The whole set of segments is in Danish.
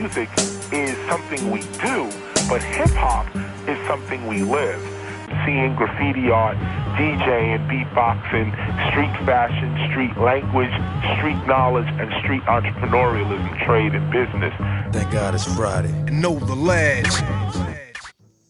music is something we do, but hip hop is something we live. Seeing graffiti art, DJing, beatboxing, street fashion, street language, street knowledge, and street entrepreneurialism, trade, and business. Thank God it's Friday. Know the lads.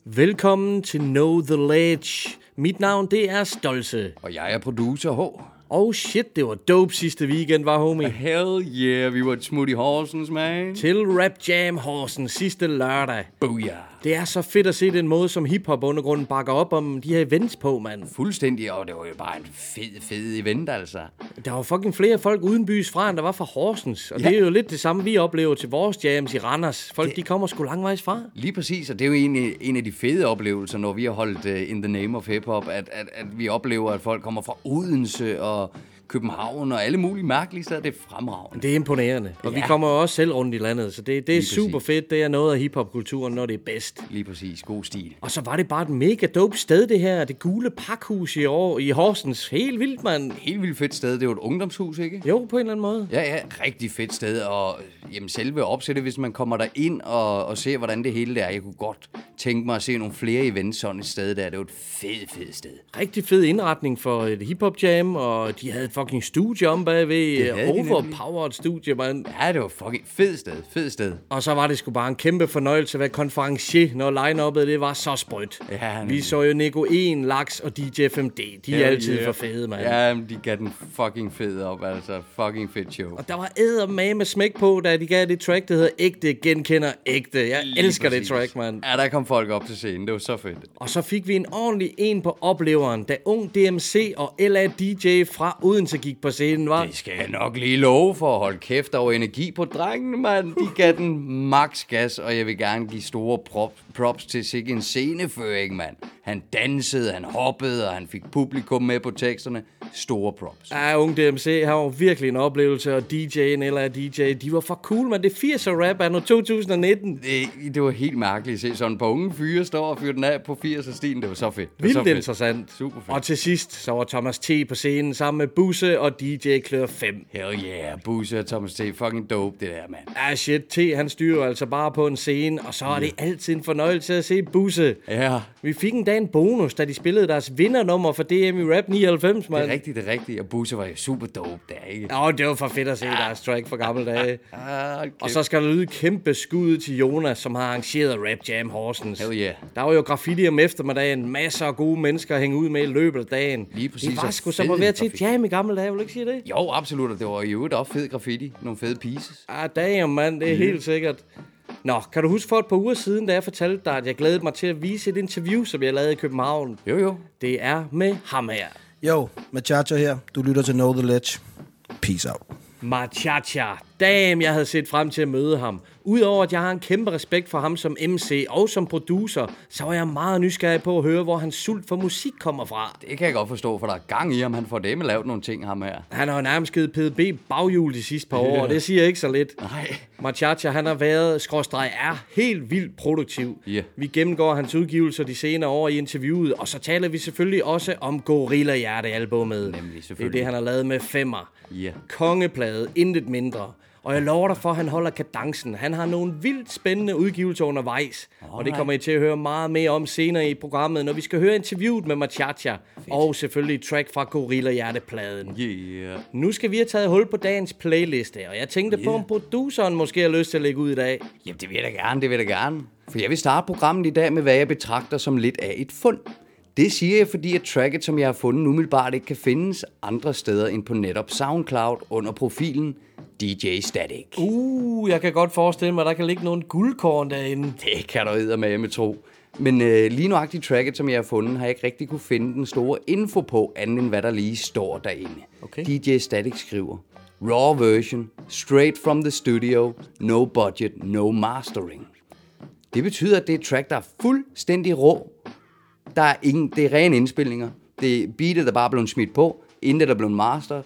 Velkommen til Know The Ledge. Mit navn, det er Stolse. Og jeg er producer H. Oh shit, det var dope sidste weekend, var homie? Hell yeah, vi var et smut i Horsens, man. Til Rap Jam Horsen sidste lørdag. Booyah. Det er så fedt at se den måde, som hiphop undergrunden bakker op om de her events på, mand. Fuldstændig, og det var jo bare en fed, fed event, altså. Der var fucking flere folk uden bys fra, end der var fra Horsens. Og Ja. det er jo lidt det samme, vi oplever til vores jams i Randers. Folk, de kommer sgu langvejs fra. Lige præcis, og det er jo en, en af de fede oplevelser, når vi har holdt uh, In the Name of Hip Hop, at, at, at vi oplever, at folk kommer fra Odense og København og alle mulige mærkelige steder. Det er fremragende. Det er imponerende. Og ja. vi kommer også selv rundt i landet, så det, det er super fedt. Det er noget af hiphop-kulturen, når det er bedst. Lige præcis, god stil. Og så var det bare et mega dope sted, det her. Det gule pakhus i, år, i Horsens. Helt vildt, mand. Helt vildt fedt sted. Det er jo et ungdomshus, ikke? Jo, på en eller anden måde. Ja, ja, rigtig fedt sted, og jamen, selve opsættet, hvis man kommer der ind og, og ser, hvordan det hele det er. Jeg kunne godt tænke mig at se nogle flere events sådan et sted der. Det er jo et fedt, fedt sted. Rigtig fed indretning for et hiphop jam, og de havde fucking studie om bagved. Overpowered studie, mand. Ja, det var fucking fedt sted, fedt sted. Og så var det sgu bare en kæmpe fornøjelse at være konferencier, når line-uppet det var så sprødt. Ja, Vi så jo Nico 1, Laks og DJ 5D. De er altid for fede, mand. Ja, de gav den fucking fed op, altså. Fucking fedt show. Og der var æder med smæk på, da de gav det track, der hedder Ægte Genkender Ægte. Jeg Lige elsker præcis. det track, mand. Ja, der kom folk op til scenen. Det var så fedt. Og så fik vi en ordentlig en på opleveren, da Ung DMC og LA DJ fra Odense gik på scenen, var. Det skal jeg nok lige love for at holde kæft over energi på drengene, mand. De gav den max gas, og jeg vil gerne give store prop, props til sikke en sceneføring, mand. Han dansede, han hoppede, og han fik publikum med på teksterne. Store props. Ja, Ung DMC har jo virkelig en oplevelse, og DJ'en eller DJ, de var for cool, man. Det er 80'er rap er nu 2019. Det, det var helt mærkeligt at se sådan på unge fyre stå og fyre den af på 80'er-stilen. Det var så fedt. Det var Vildt interessant. Super fedt. Og til sidst, så var Thomas T. på scenen sammen med Busse og DJ Klør 5. Hell yeah, Buse og Thomas T. Fucking dope, det der, mand. Ja, shit, T. han styrer altså bare på en scene, og så er det altid en fornøjelse at se Busse. Ja, Vi fik en dag en bonus, da de spillede deres vindernummer for DM i Rap 99, det mand. er rigtigt, det er rigtigt. Og Buse var jo super dope der, ikke? Nå, det var for fedt at se deres track fra gamle dage. Ah, Og så skal der lyde kæmpe skud til Jonas, som har arrangeret Rap Jam Horsens. Hell yeah. Der var jo graffiti om eftermiddagen, masser af gode mennesker at hænge ud med i løbet af dagen. Lige præcis, Det var sgu som at fed være til et jam i gamle dage, vil du ikke sige det? Jo, absolut, og det var jo et også fed graffiti. Nogle fede pieces. Ah, damn, mand, det er helt sikkert. Nå, kan du huske for et par uger siden, da jeg fortalte dig, at jeg glædede mig til at vise et interview, som jeg lavede i København? Jo, jo. Det er med ham her. Yo, Machacha her. Du lytter til Know The Ledge. Peace out. Machacha. Damn, jeg havde set frem til at møde ham. Udover at jeg har en kæmpe respekt for ham som MC og som producer, så var jeg meget nysgerrig på at høre, hvor hans sult for musik kommer fra. Det kan jeg godt forstå, for der er gang i ham. Han får dem lavet nogle ting, ham her. Han har jo nærmest givet PDB baghjul de sidste par år, og det siger ikke så lidt. Nej. Machacha, han har været, skråstreg er, helt vildt produktiv. Ja. Vi gennemgår hans udgivelser de senere år i interviewet, og så taler vi selvfølgelig også om Gorilla Hjerte-albummet. Nemlig, Det er selvfølgelig. det, han har lavet med femmer. Ja. Kongeplade, intet mindre. Og jeg lover dig for, at han holder kadencen. Han har nogle vildt spændende udgivelser undervejs. Og det kommer I til at høre meget mere om senere i programmet, når vi skal høre interviewet med Machacha. Og selvfølgelig et track fra Gorilla Hjerte-pladen. Yeah. Nu skal vi have taget hul på dagens playliste, og jeg tænkte på, om produceren måske har lyst til at lægge ud i dag. Jamen, det vil jeg da gerne, det vil jeg da gerne. For jeg vil starte programmet i dag med, hvad jeg betragter som lidt af et fund. Det siger jeg, fordi at tracket, som jeg har fundet, umiddelbart ikke kan findes andre steder end på netop SoundCloud under profilen DJ Static. Uh, jeg kan godt forestille mig, at der kan ligge nogle guldkorn derinde. Det kan du med med tro. Men øh, lige nuagtigt tracket, som jeg har fundet, har jeg ikke rigtig kunne finde den store info på, andet end hvad der lige står derinde. Okay. DJ Static skriver, Raw version, straight from the studio, no budget, no mastering. Det betyder, at det er et track, der er fuldstændig rå. Der er ingen, det er rene indspilninger. Det er beatet, der bare er blevet smidt på, inden det er blevet master.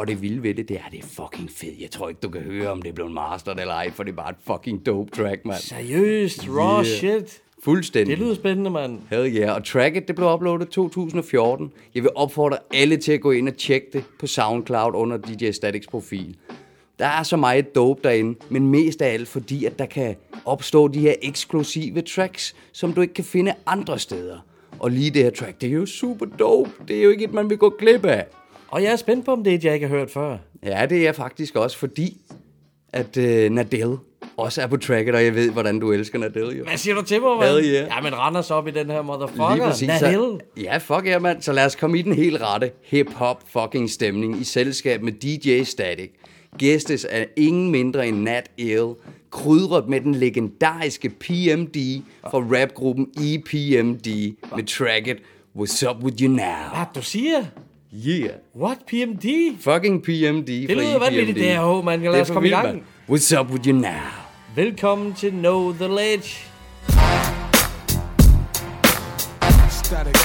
Og det vilde ved det, det er, det er fucking fedt. Jeg tror ikke, du kan høre, om det er blevet mastered eller ej, for det er bare et fucking dope track, mand. Seriøst, raw Yeah. shit. Fuldstændig. Det lyder spændende, mand. Hell yeah. Og tracket, det blev uploadet 2014. Jeg vil opfordre alle til at gå ind og tjekke det på SoundCloud under DJ Statics profil. Der er så meget dope derinde, men mest af alt fordi, at der kan opstå de her eksklusive tracks, som du ikke kan finde andre steder. Og lige det her track, det er jo super dope. Det er jo ikke et, man vil gå glip af. Og jeg er spændt på, om det er et, jeg ikke har hørt før. Ja, det er jeg faktisk også, fordi at øh, Nadel også er på tracket, og jeg ved, hvordan du elsker Nadel, jo. Hvad siger du til mig, mand? Hell yeah. Ja, men Randers op i den her motherfucker. Lige præcis. Nadel. Så, ja, fuck ja, mand. Så lad os komme i den helt rette hip-hop fucking stemning i selskab med DJ Static. Gæstes af ingen mindre end Nat Ill, krydret med den legendariske PMD fra rapgruppen EPMD med tracket What's Up With You Now. Hvad du siger? Yeah. What, PMD? Fucking PMD Det fra lyder vanvittigt, det her, ho, man. Lad Det er os komme i gang. mand. What's Up With You Now. Velkommen til Know The Ledge. Static.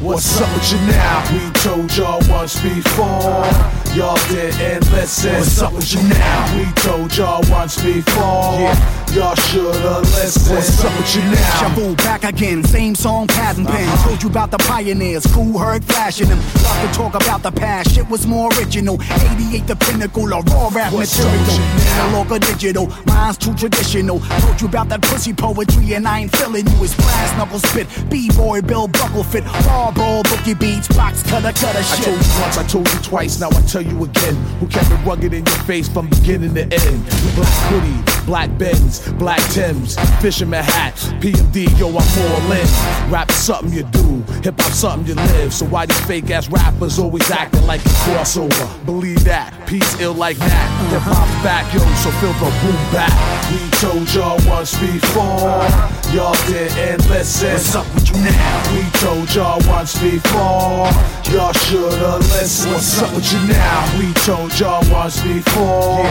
What's up with you now? We told y'all once before. Y'all didn't listen. What's up with you now? We told y'all once before. Y'all should've listened. What's up with you now? Shabu back again, same song, patent uh-huh. pen. Told you about the pioneers, cool herd flashing them. Love to talk about the past, shit was more original. 88 the pinnacle of raw rap What's material. with you now? Analog or digital, mine's too traditional. Told you about that pussy poetry and I ain't feeling you. It's brass knuckle spit, b-boy, Bill Buckle fit, raw brawl, bookie beats, box cutter, cutter shit. I shit. told you once, I told you twice, now I tell you again. Who kept it rugged in your face from beginning to end? Black hoodie, black Benz, black Tims, fisherman hat, PMD, yo, I'm all in. Rap something you do, hip hop something you live. So why these fake ass rappers always acting like a crossover? Believe that, peace ill like that. Hip hop's back, yo, so feel the boom back. We told y'all once before, y'all didn't listen. What's up with you now? We told y'all once before, y'all should've listened. What's up with you now? We told y'all once before,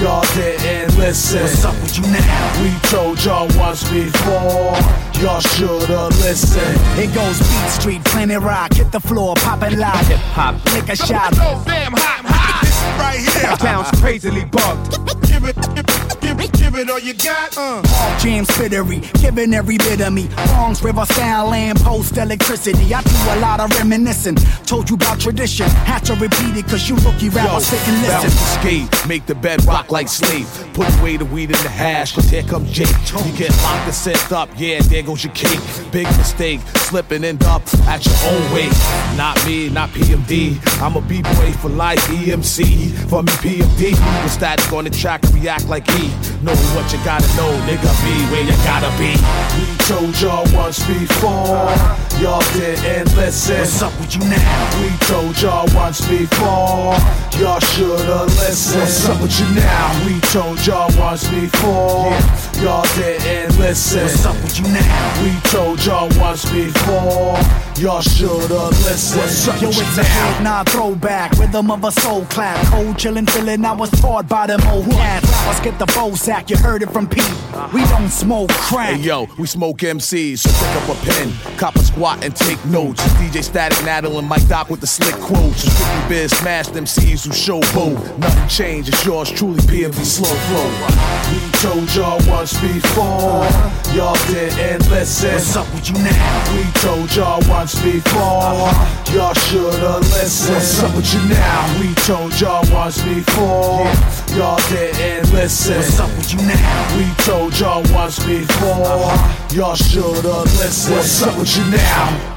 y'all didn't listen. What's up with you now? We told y'all once before, y'all should've listened. It goes Beat Street, Planet Rock, hit the floor, poppin' loud. Hip hop, take a shot. Oh, damn hot, hot. This right here. Sounds crazily bugged. Give it, give it, give it, give it all you got. Uh. Off jam spittery, giving every bit of me. Bronx River style lamp post electricity. I do a lot of reminiscing. Told you about tradition, had to repeat it cause you rookie rappers sit and bounce listen. the skate, make the bed rock like slave. Put away the weed in the hash, cause here comes Jake. You get locked and set up, yeah, there goes your cake. Big mistake, slip and end up at your own weight. Not me, not PMD. I'm a B-boy for life, EMC. For me, PMD. The static on the track, react like E. Know what you gotta know, nigga, be where you gotta be. We told y'all once before, y'all didn't listen. What's up with you now? We told y'all once before, y'all should've listened. What's up with you now? We told y'all once before, y'all didn't listen. What's up with you now? We told y'all once before, y'all should've listened. What's up Yo, it's a now? head nod throwback, rhythm of a soul clap. Cold chillin' feeling I was taught by them old cats. Rappers get the sack, you heard it from Pete. We don't smoke crack. Hey yo, we smoke MCs, so pick up a pen, cop a squat and take notes. DJ Static, Natal, and Mike Doc with the slick quotes. Strictly biz, smash MCs who show bold. Nothing changed, it's yours truly, PMV Slow Flow. We told y'all once before, y'all didn't listen. What's up with you now? We told y'all once before, y'all should've listened. What's up with you now? We told y'all once before, y'all didn't listen. What's up with you now? We told y'all once before, y'all should've listened. What's up with you now?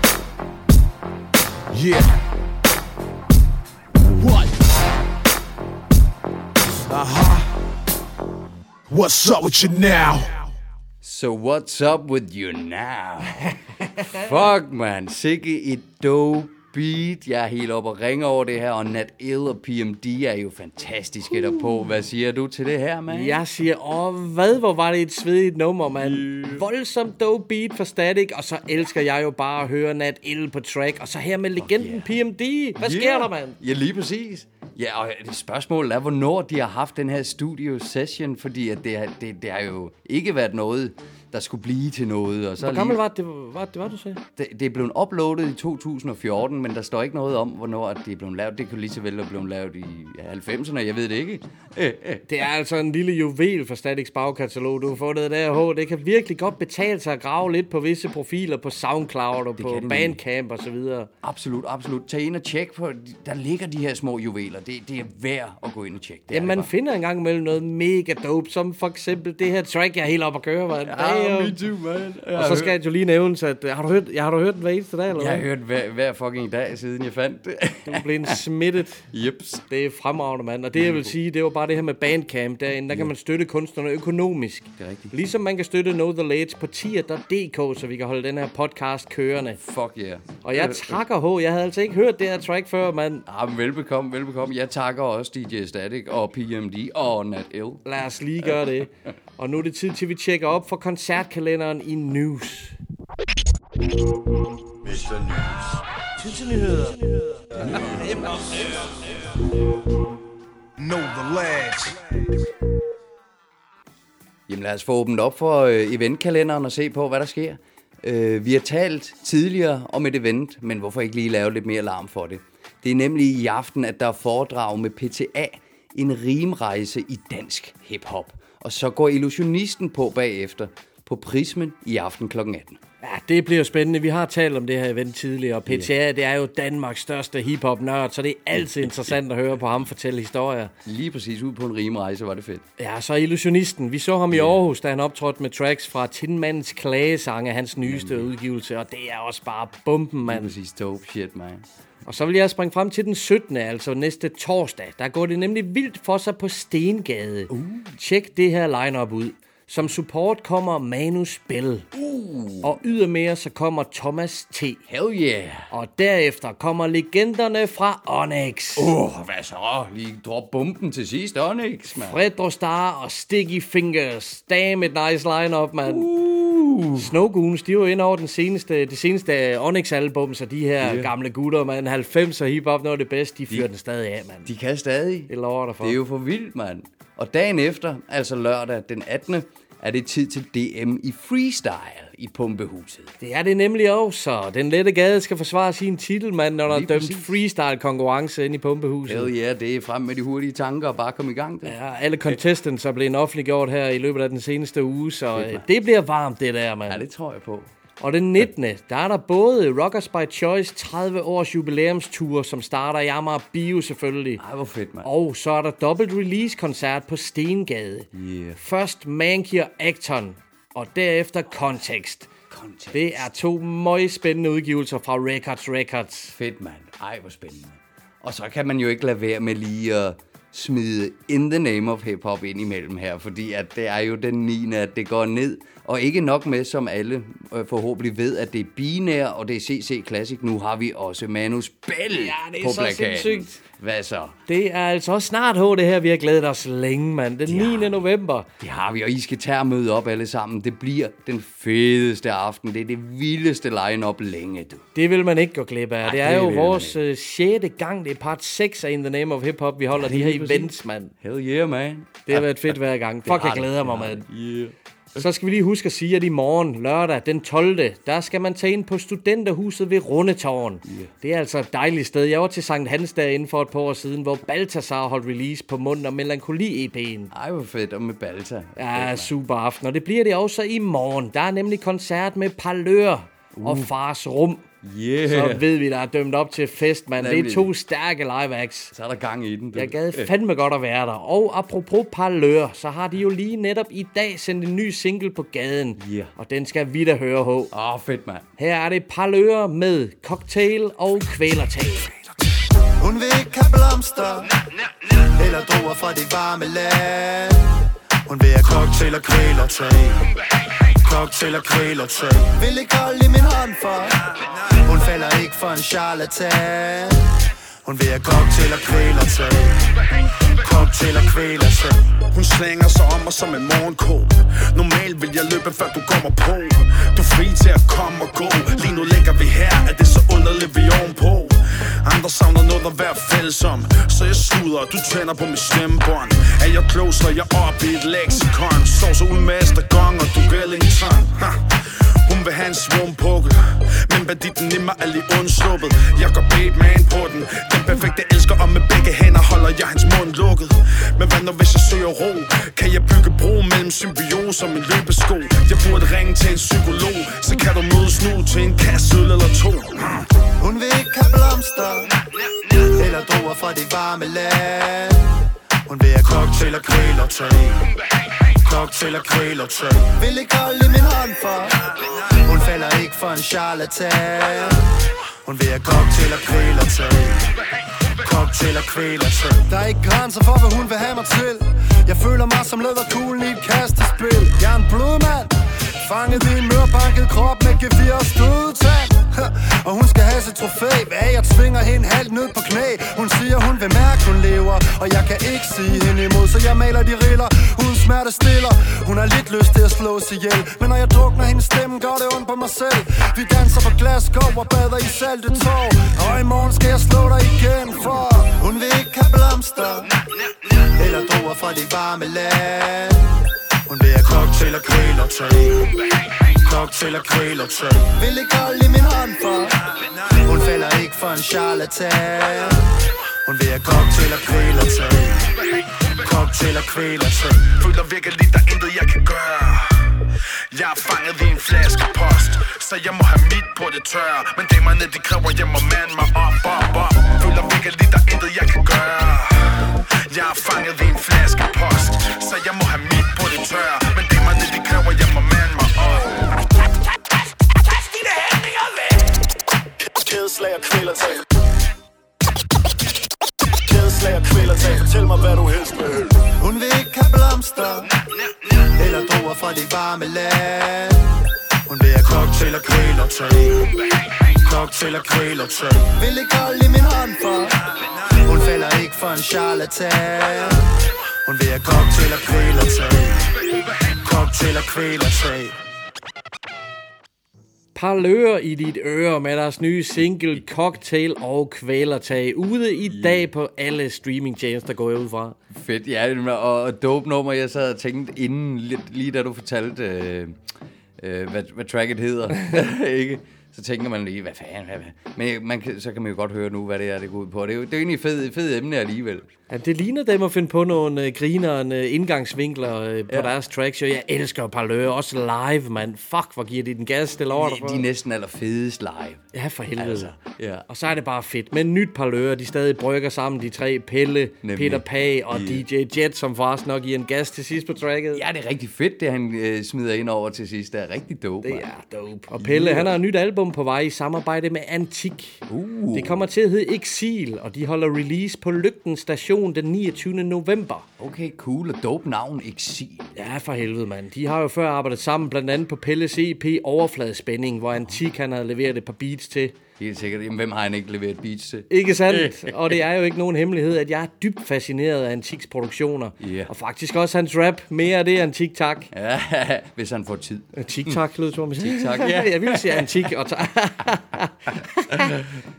Yeah. What? Uh huh. What's up with you now? So what's up with you now? Fuck, man. Sikke et dope beat. Jeg er helt oppe og ringer over det her, og Nat Ill og PMD er jo fantastiske derpå. Hvad siger du til det her, man? Jeg siger, åh, hvad, hvor var det et svedigt nummer, mand. Voldsomt dope beat for Static, og så elsker jeg jo bare at høre Nat Ill på track, og så her med legenden PMD. Hvad sker der, mand? Ja, lige præcis. Ja, og det spørgsmål er, hvornår de har haft den her studio session, fordi at det, det, det har jo ikke været noget, der skulle blive til noget. Og så Hvor lige- gammel var det, var, det var du sagde? det, det er blevet uploadet i 2014, men der står ikke noget om, hvornår det er blevet lavet. Det kunne lige så vel have blevet lavet i 90'erne, jeg ved det ikke. Det er altså en lille juvel for Statics bagkatalog. Du har fundet der, H. Det kan virkelig godt betale sig at grave lidt på visse profiler på SoundCloud og på det nemlig. Bandcamp og så videre. Absolut, absolut. Tag ind og tjek på, der ligger de her små juveler. Det, det er værd at gå ind og tjekke. Jamen, man bare. finder engang imellem noget mega dope, som for eksempel det her track, jeg er helt op at køre, man. Damn. too, man. Og så skal jeg jo lige nævne, at har du hørt, jeg har du hørt den hver eneste dag, eller Jeg har hørt hver, hver fucking dag, siden jeg fandt det. Du er blevet smittet. Jeps. Det er fremragende, mand. Og det, jeg vil sige, det var bare det her med Bandcamp. Derinde, der kan man støtte kunstnerne økonomisk. Det er rigtigt. Ligesom man kan støtte Know The Ledge på tier.dk, så vi kan holde den her podcast kørende. Fuck yeah. Og jeg takker H. Jeg havde altså ikke hørt det her track før, mand. Ah, velbekomme, velbekomme. Jeg takker også DJ Static og PMD og Nat L. Lad os lige gøre det. Og nu er det tid til, at vi tjekker op for koncertkalenderen i News. Know the ledge. Jamen lad os få åbent op for øh, eventkalenderen og se på, hvad der sker. Øh, vi har talt tidligere om et event, men hvorfor ikke lige lave lidt mere larm for det? Det er nemlig i aften, at der er foredrag med PTA, en rimrejse i dansk hiphop. Og så går illusionisten på bagefter på Prismen i aften kl. 18. Ja, det bliver spændende. Vi har talt om det her event tidligere, og PTA, det er jo Danmarks største hiphop-nørd, så det er altid interessant at høre på ham fortælle historier. Lige præcis ud på en rimrejse var det fedt. Ja, så illusionisten. Vi så ham i Aarhus, da han optrådte med tracks fra Tinmandens Klagesang af hans nyeste udgivelse, og det er også bare bomben, Lige mand. præcis dope shit, man. Og så vil jeg springe frem til den 17. altså næste torsdag. Der går det nemlig vildt for sig på Stengade. Uh. Tjek det her lineup ud. Som support kommer Manus Bell. Uh. Og ydermere så kommer Thomas T. Hell yeah. Og derefter kommer legenderne fra Onyx. Åh, oh, hvad så? Lige drop bomben til sidst, Onyx, man. Retro Star og Sticky Fingers. Damn et nice lineup, mand. Uh. Snow Goons, de var inde over den seneste, det seneste Onyx-album, så de her yeah. gamle gutter, man. 90'er hiphop, noget af det bedste, de fyrer den stadig af, mand. De kan stadig. Det lover dig for. Det er jo for vildt, mand. Og dagen efter, altså lørdag den 18., er det tid til DM i freestyle i Pumpehuset. Det er det nemlig også. Den lette gade skal forsvare sin titel, mand, når der er dømt freestyle-konkurrence inde i pumpehuset. Hell yeah, det er frem med de hurtige tanker og bare komme i gang. Det. Ja, alle contestants er blevet offentliggjort her i løbet af den seneste uge, så øh, det bliver varmt, det der, mand. Ja, det tror jeg på. Og den 19. der er der både Rockers by Choice 30 års jubilæumstur, som starter i Amager Bio selvfølgelig. Ej, hvor fedt, mand. Og så er der dobbelt release-koncert på Stengade. Yeah. Først Mankey og Acton, og derefter Context. Context. Det er to møg spændende udgivelser fra Records Records. Fedt, mand. Ej, hvor spændende. Og så kan man jo ikke lade være med lige at smide In the Name of Hip Hop ind imellem her, fordi at det er jo den 9. at det går ned. Og ikke nok med, som alle øh, forhåbentlig ved, at det er binær, og det er CC Classic. Nu har vi også Manus Bell det er på så plakaten. sindssygt. Hvad så? Det er altså også snart H, det her. Vi har glædet os længe, mand. Den 9. november. Det har vi, og I skal tage og møde op alle sammen. Det bliver den fedeste aften. Det er det vildeste line-up længe, du. Det vil man ikke gå glip af. det er det jo vores øh, sjette gang. Det er part 6 af In the Name of Hip Hop. Vi holder de her events, mand. Hell yeah, man. Det har været fedt hver gang. Fuck, jeg glæder mig, Det mand. Yeah. Så skal vi lige huske at sige, at i morgen, lørdag den 12., der skal man tage ind på Studenterhuset ved Rundetårn. Yeah. Det er altså et dejligt sted. Jeg var til Sankt Hans inden for et par år siden, hvor Balthasar holdt release på munden og Melankoli-EP'en. Ej, hvor fedt, og med Balta. Ja, super aften. Og det bliver det også i morgen. Der er nemlig koncert med Palør og Fars Rum. Yeah. Så ved vi, der er dømt op til fest, mand. Det er to stærke live acts. Så er der gang i den. Du. Jeg gad fandme godt at være der. Og apropos Parlør, så har de jo lige netop i dag sendt en ny single på gaden. Ja. Og den skal vi da høre, H. Åh, oh, fedt, mand. Her er det Parlør med cocktail og kvælertag. Hun vil ikke have blomster Eller druer fra det varme land Hun vil have cocktail og kvælertag Cocktail og kvælertag Vil ikke holde i min hånd for Hun falder ikke for en charlatan. Hun vil have cocktail og kvælertag Cocktail og kvælertag Hun slænger sig om mig som en morgenkåb. Normalt vil jeg løbe før du kommer på. Du er fri til at komme og gå. Lige nu ligger vi her, er det så underligt vi er ovenpå andre savner noget at være fælles om. Så jeg sluder, du tænder på mit stemmebånd. Er jeg klog, så jeg op i et leksikon. Står så ud med Estergong og du Wellington ha. Hun vil have en svompukkel Men banditten i mig er lige undsluppet. Jeg går Batman på den. Den perfekte elsker og med begge hænder holder jeg hans mund lukket. Men hvad når hvis jeg søger ro? Kan jeg bygge bro mellem symbiose og min løbesko? Jeg burde ringe til en psykolog. Så kan du mødes nu til en kasse øl eller to. Hun vil ikke have blomster. Eller druer fra det varme land. Hun vil have cocktail og grill og tag Cocktail og grill og tag Vil ikke holde i min hånd for Hun falder ikke for en charlatan. Hun vil have cocktail og grill og tag Cocktail og grill og tag Der er ikke grænser for hvad hun vil have mig til. Jeg føler mig som læderkuglen i et kastespil. Jeg er en blodmand. Fanget i en mørbanket krop med gevir og stødtand Og hun skal have sit trofæ. Hvad jeg tvinger hende halvt ned på knæ. Hun siger hun vil mærke hun lever. Og jeg kan ikke sige hende imod Så jeg maler de riller. Hun smerte stiller. Hun har lidt lyst til at slås ihjel. Men når jeg drukner hendes stemme Gør det ondt på mig selv. Vi danser på Glasgow Og bader i saltet tår Og i morgen skal jeg slå dig igen For hun vil ikke have blomster. Eller druer fra det varme land hun vil have cocktail og grill og tag Cocktail og grill og tag Vil ikke holde i min hånd for Hun falder ikke for en charlatan. Hun vil have cocktail og grill og tag Cocktail og grill og tag Føler virkelig, der er intet jeg kan gøre. Jeg er fanget i en flaske post Så jeg må have mit på det tørre Men damerne de kræver, jeg må mande mig op, op, op. Føler virkelig, der er intet jeg kan gøre. Jeg er fanget i en flaske post tørre Men damerne de kræver, jeg må mande mig. Op Kædeslag og kvælertag Kædeslag og kvælertag Fortæl mig hvad du helst vil Hun vil ikke have blomster. Eller druer fra det varme land. Hun vil have cocktail og og tag. Cocktail og og tag. Vil ikke holde i min hånd for Hun falder ikke for en charlatan Hun vil have cocktail og grill og tag Cocktail og grill og tag Parlør i dit øre med deres nye single Cocktail og Kvælertag. Ude i dag på alle streamingtjenester, går jeg ud fra. Fedt, ja, og, og dope nummer, jeg sad og tænkte inden, lige, lige da du fortalte, øh, øh, hvad, hvad tracket hedder, ikke? Så tænker man lige, hvad fanden, hvad, hvad? Men man kan, så kan man jo godt høre nu, hvad det er, det går ud på. Det er jo, det er jo egentlig fed, fed emne alligevel. Ja, det ligner dem at finde på nogle uh, grinerende indgangsvinkler uh, på Ja. deres tracks. Jeg elsker Parlør, også live, mand. Fuck, hvor giver de den gas, det lover dig for. De, er næsten allerfedest live. Ja, for helvede. Altså, ja. Og så er det bare fedt. Men nyt Parlør, de stadig brygger sammen, de tre. Pelle, Nemlig. Peter Pag og Ja. DJ Jet, som forresten nok giver en gas til sidst på tracket. Ja, det er rigtig fedt, det han øh, smider ind over til sidst. Det er rigtig dope, Det mand. er dope. Og Pelle, han har et nyt album på vej i samarbejde med Antik. Uh. Det kommer til at hedde Exil, og de holder release på Lygten Station den 29. november. Okay, cool og dope navn, Exil. Ja, for helvede, mand. De har jo før arbejdet sammen, blandt andet på Pelles EP Overfladespænding, hvor Antik han havde leveret et par beats til. Helt sikkert. Jamen, hvem har han ikke leveret beats til? Ikke sandt? Og det er jo ikke nogen hemmelighed, at jeg er dybt fascineret af Antiks produktioner. Ja. Og faktisk også hans rap. Mere af det Antik, tak. Ja, hvis han får tid. Antik, tak, lød Thomas. ja. ja. jeg vil sige antik og tak.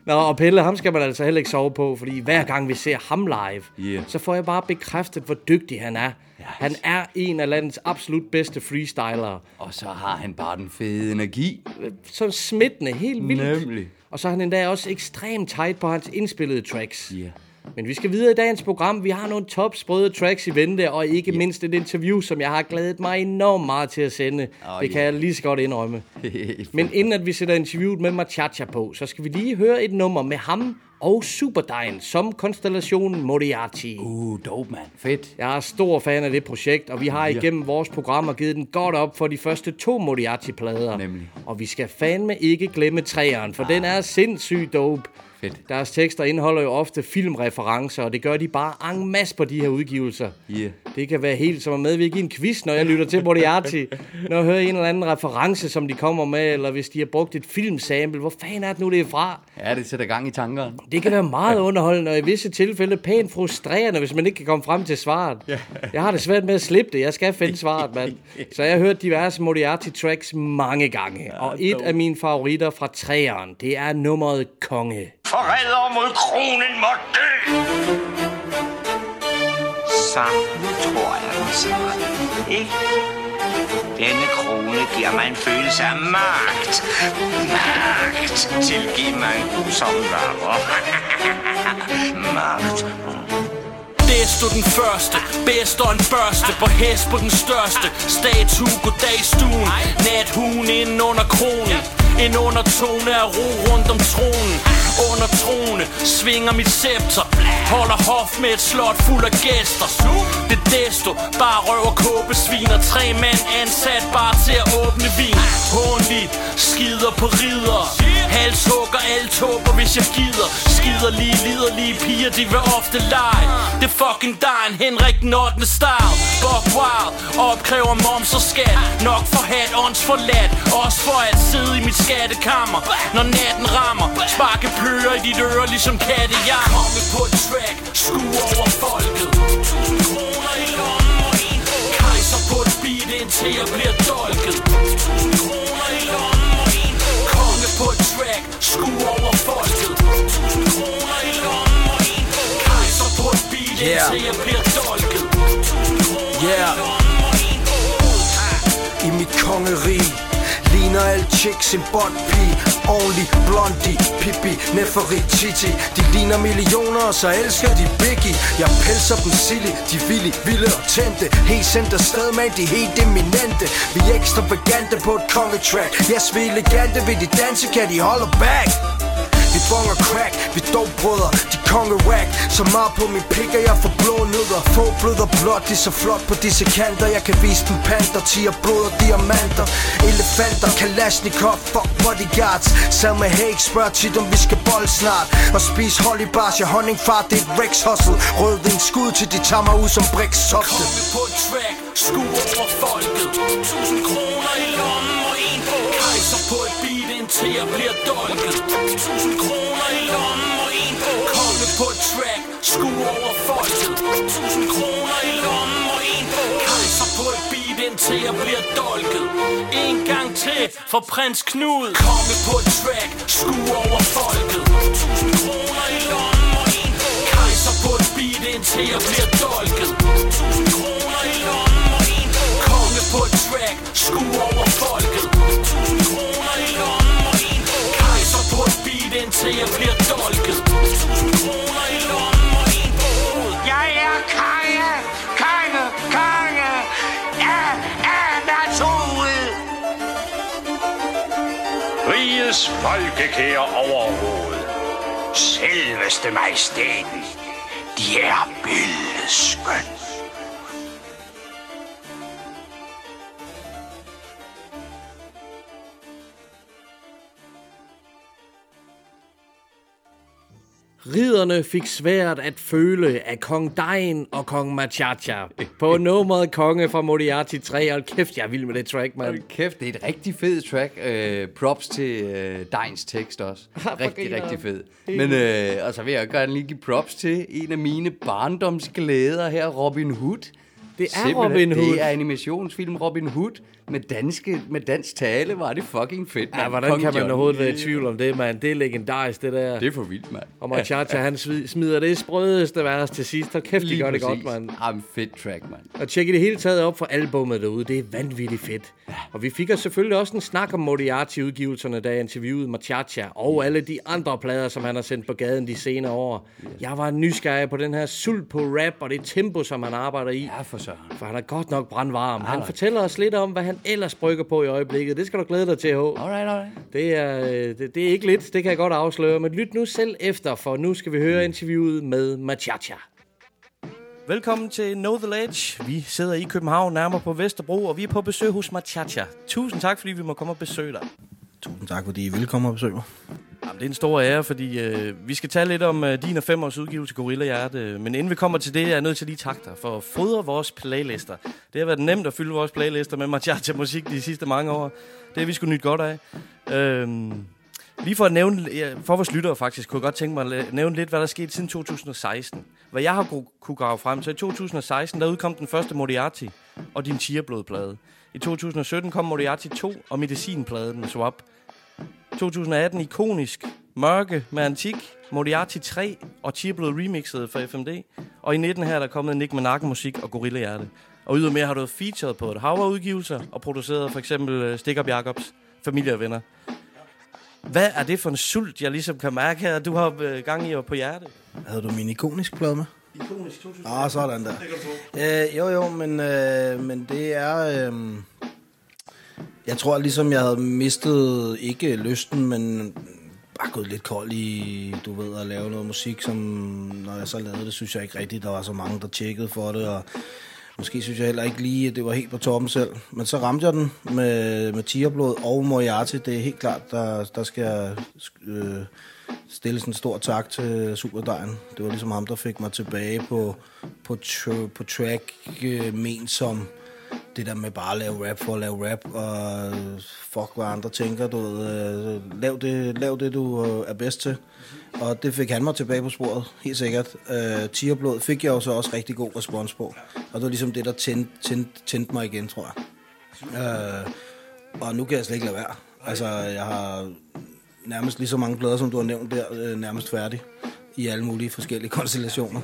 Nå, og Pelle, ham skal man altså heller ikke sove på, fordi hver gang vi ser ham live, Yeah. så får jeg bare bekræftet, hvor dygtig han er. Han er en af landets absolut bedste freestylere. Og så har han bare den fede energi. Så smittende, helt vildt. Nemlig. Og så er han endda også ekstremt tight på hans indspillede tracks. Ja. Men vi skal videre i dagens program. Vi har nogle top sprøde tracks i vente, og ikke yeah. mindst et interview, som jeg har glædet mig enormt meget til at sende. Oh, det kan yeah. jeg lige så godt indrømme. Men inden at vi sætter interviewet med Machacha på, så skal vi lige høre et nummer med ham og Superdejen som konstellation Moriarty. Uh, dope, mand. Fedt. Jeg er stor fan af det projekt, og vi har igennem vores programmer givet den godt op for de første to Moriarty-plader. Nemlig. Og vi skal fandme ikke glemme træeren, for den er sindssygt dope. Fedt. Deres tekster indeholder jo ofte filmreferencer, og det gør de bare en masse på de her udgivelser. Yeah. Det kan være helt som at medvirke i en quiz, når jeg lytter til Moriarty. Når jeg hører en eller anden reference, som de kommer med, eller hvis de har brugt et filmsample. Hvor fanden er det nu, det er fra? Ja, det sætter gang i tankerne. Det kan være meget underholdende, og i visse tilfælde pænt frustrerende, hvis man ikke kan komme frem til svaret. Jeg har det svært med at slippe det. Jeg skal finde svaret, mand. Så jeg har hørt diverse Moriarty-tracks mange gange. Og et af mine favoritter fra træeren, det er nummeret Konge. Forræder mod kronen må dø! Så, nu tror jeg den siger. Ikke? Denne krone giver mig en følelse af magt. Magt. Tilgiv mig en grusom varmer. magt. Desto den første, bedst og en første På hest på den største Statue, goddag stuen Nathuen ind under kronen En undertone af ro rundt om tronen under trone svinger mit scepter. Holder hof med et slot fuld af gæster. Det desto, bare røv og kåbe sviner. Tre mænd ansat bare til at åbne vin. Håndligt, skider på ridder. Hals hugger alle tåber, hvis jeg gider. Skider lige, liderlige piger, de vil ofte lege. Det fucking dejen, Henrik den 8. star Buck Wild, opkræver moms og skat. Nok for hat, ånds forladt. Også for at sidde i mit skattekammer. Når natten rammer Sparke plører i dit øre, ligesom kattejammer Komme på et track, skue over folket. Tusind kroner i lommen og en Kejser på et beat, indtil jeg bliver dolket. Tusind kroner i lommen og en Konge på et track, skue over folket. Tusind kroner i lommen og en Kejser på et beat, Yeah. indtil jeg bliver dolket. Tusind kroner Yeah. i lommen og en I mit kongerige Ligner alt chicks en bondpige Only blondie, Pippi, Neferi, Titi. De ligner millioner, og så elsker de Biggie. Jeg pelser dem silly, de vilde, vilde og tændte. Helt sendt afsted, man, de helt eminente. Vi er ekstravagante på et kongetrack. Yes, vi er elegante, ved de danse, kan de holde back vi bonger crack, vi dog brødre, de konge rack Så meget på min pik, at jeg får blå nødder. Få blød og blåt, de så flot på disse kanter. Jeg kan vise dem panter, tiger blod og diamanter. Elefanter, Kalashnikov, fuck bodyguards. Salma Hayek spørger tit, om vi skal bold snart. Og spise hollybars, jeg honningfar, det er et Rex hustle. Rødvin skud til de tager mig ud som Brix Softe på track, skue over folket. Beat, jeg bliver dolket. Tusind kroner i lommen og en Komme på et track, skue over folket. Tusind kroner i lommen og en Kejser på et beat, indtil jeg bliver dolket. En gang til for prins Knud. Komme på et track, skue over folket. Tusind kroner i lommen og en Kejser på et beat, indtil jeg bliver dolket. Tusind kroner i lommen og en Konge på et track, skue over folket. Tusind kroner indtil jeg bliver dolket Tusind kroner i lommen og en Jeg er konge, konge, konge af, af naturen. Rigets folkekære overhoved. Selveste majestæten. De er billedskøn. Ridderne fik svært at føle af kong Dain og kong Machacha. På nummeret Konge fra Moriarty 3. Hold kæft, jeg er vild med det track, mand. Hold kæft, det er et rigtig fed track. Uh, props til uh, Deins tekst også. rigtig, rigtig fed. Men uh, og så vil jeg gerne lige give props til en af mine barndomsglæder her, Robin Hood. Det er Simpelthen, Robin Hood. Det er animationsfilm Robin Hood med, danske, med dansk tale. Var det fucking fedt, Ja, mand. hvordan Kong kan man John. overhovedet være i tvivl om det, mand? Det er legendarisk, det der. Det er for vildt, mand. Og Machacha, han smi- smider det sprødeste vers til sidst. Hold kæft, de Lige gør det præcis. godt, mand. Jamen, fedt track, mand. Og tjek det hele taget op for albummet derude. Det er vanvittigt fedt. Og vi fik også selvfølgelig også en snak om Moriarty-udgivelserne, da jeg interviewede Machacha og alle de andre plader, som han har sendt på gaden de senere år. Jeg var nysgerrig på den her sult på rap og det tempo, som han arbejder i. Ja, for søren. For han er godt nok brandvarm. Han fortæller os lidt om, hvad han ellers brygger på i øjeblikket. Det skal du glæde dig til, H. Alright, alright. Det er, øh, det, det er ikke lidt, det kan jeg godt afsløre. Men lyt nu selv efter, for nu skal vi høre interviewet med Machacha. Velkommen til Know The Ledge. Vi sidder i København, nærmere på Vesterbro, og vi er på besøg hos Machacha. Tusind tak, fordi vi må komme og besøge dig. Tusind tak, fordi I vil komme og besøge mig. Jamen, det er en stor ære, fordi øh, vi skal tale lidt om øh, din og fem års udgivelse Gorilla Hjerte. Men inden vi kommer til det, er jeg nødt til at lige takke dig for at fodre vores playlister. Det har været nemt at fylde vores playlister med Machacha musik de sidste mange år. Det har vi sgu nyt godt af. Øhm, lige for at nævne, for vores lyttere faktisk, kunne jeg godt tænke mig at nævne lidt, hvad der er sket siden 2016. Hvad jeg har kunne grave frem til. I 2016, der udkom den første Moriarty og din Tierblodplade. I 2017 kom Moriarty 2 og Medicinpladen med Swap. 2018 ikonisk Mørke med Antik, Moriarty 3 og Tia blev remixet for FMD. Og i 19 her er der kommet Nick Manaka musik og Gorilla Hjerte. Og ydermere har du featured på et hav udgivelser og produceret for eksempel øh, Stikker Jacobs, Familie og Venner. Hvad er det for en sult, jeg ligesom kan mærke her, at du har øh, gang i og på hjerte? Havde du min ikonisk plade med? Ikonisk 2000. Ah, sådan der. Øh, jo, jo, men, øh, men det er... Øh, jeg tror ligesom, jeg havde mistet ikke lysten, men bare gået lidt kold i, du ved, at lave noget musik, som når jeg så lavede det, synes jeg ikke rigtigt, der var så mange, der tjekkede for det, og måske synes jeg heller ikke lige, at det var helt på toppen selv. Men så ramte jeg den med, med Tigerblod og Moriarty. Det er helt klart, der, der skal jeg øh, stille sådan en stor tak til Superdejen. Det var ligesom ham, der fik mig tilbage på, på, tr- på track, øh, men som det der med bare at lave rap for at lave rap, og fuck hvad andre tænker, du ved, øh, lav, det, lav det, du øh, er bedst til. Og det fik han mig tilbage på sporet, helt sikkert. Øh, Tierblod fik jeg jo så også rigtig god respons på, og det var ligesom det, der tændte, tænd, tænd mig igen, tror jeg. Øh, og nu kan jeg slet ikke lade være. Altså, jeg har nærmest lige så mange plader, som du har nævnt der, øh, nærmest færdig i alle mulige forskellige konstellationer.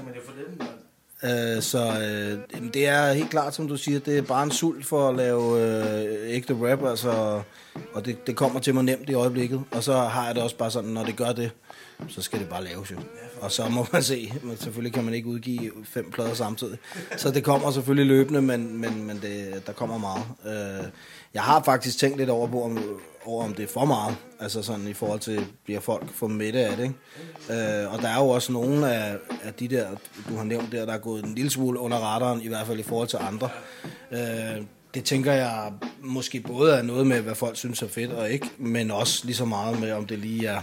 Øh, så øh, jamen, det er helt klart, som du siger, det er bare en sult for at lave øh, ægte rap, altså, og det, det kommer til mig nemt i øjeblikket. Og så har jeg det også bare sådan, når det gør det, så skal det bare laves jo. Og så må man se, men selvfølgelig kan man ikke udgive fem plader samtidig. Så det kommer selvfølgelig løbende, men, men, men det, der kommer meget. Øh, jeg har faktisk tænkt lidt over, på, om, over, om det er for meget. Altså sådan i forhold til, bliver folk for mætte af det. Ikke? Øh, og der er jo også nogle af, af de der, du har nævnt der, der er gået en lille smule under radaren, i hvert fald i forhold til andre. Øh, det tænker jeg måske både er noget med, hvad folk synes er fedt og ikke, men også lige så meget med, om det lige er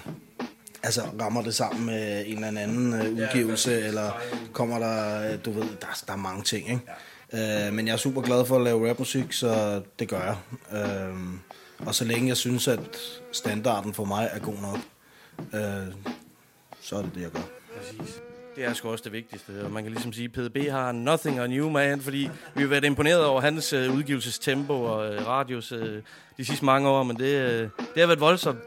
altså rammer det sammen med en eller anden øh, udgivelse, eller kommer der, du ved, der, der er mange ting, ikke? Øh, men jeg er super glad for at lave rapmusik, så det gør jeg. Øh, og så længe jeg synes, at standarden for mig er god nok, øh, så er det det, jeg gør. Præcis. Det er sgu også det vigtigste. Og man kan ligesom sige, at PDB har nothing on you, man, fordi vi har været imponeret over hans øh, udgivelsestempo og øh, radios øh, de sidste mange år, men det, øh, det har været voldsomt.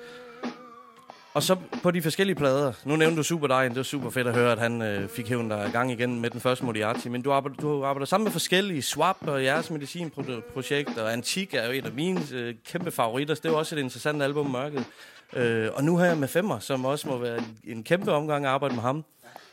Og så på de forskellige plader. Nu nævnte du Superdejen. Det var super fedt at høre, at han øh, fik hævn der gang igen med den første Moriarty. Men du arbejder, du arbejder sammen med forskellige Swap og jeres medicinprojekt. Og Antik er jo en af mine øh, kæmpe favoritter. Det er jo også et interessant album, Mørket. Øh, og nu her med Femmer, som også må være en kæmpe omgang at arbejde med ham.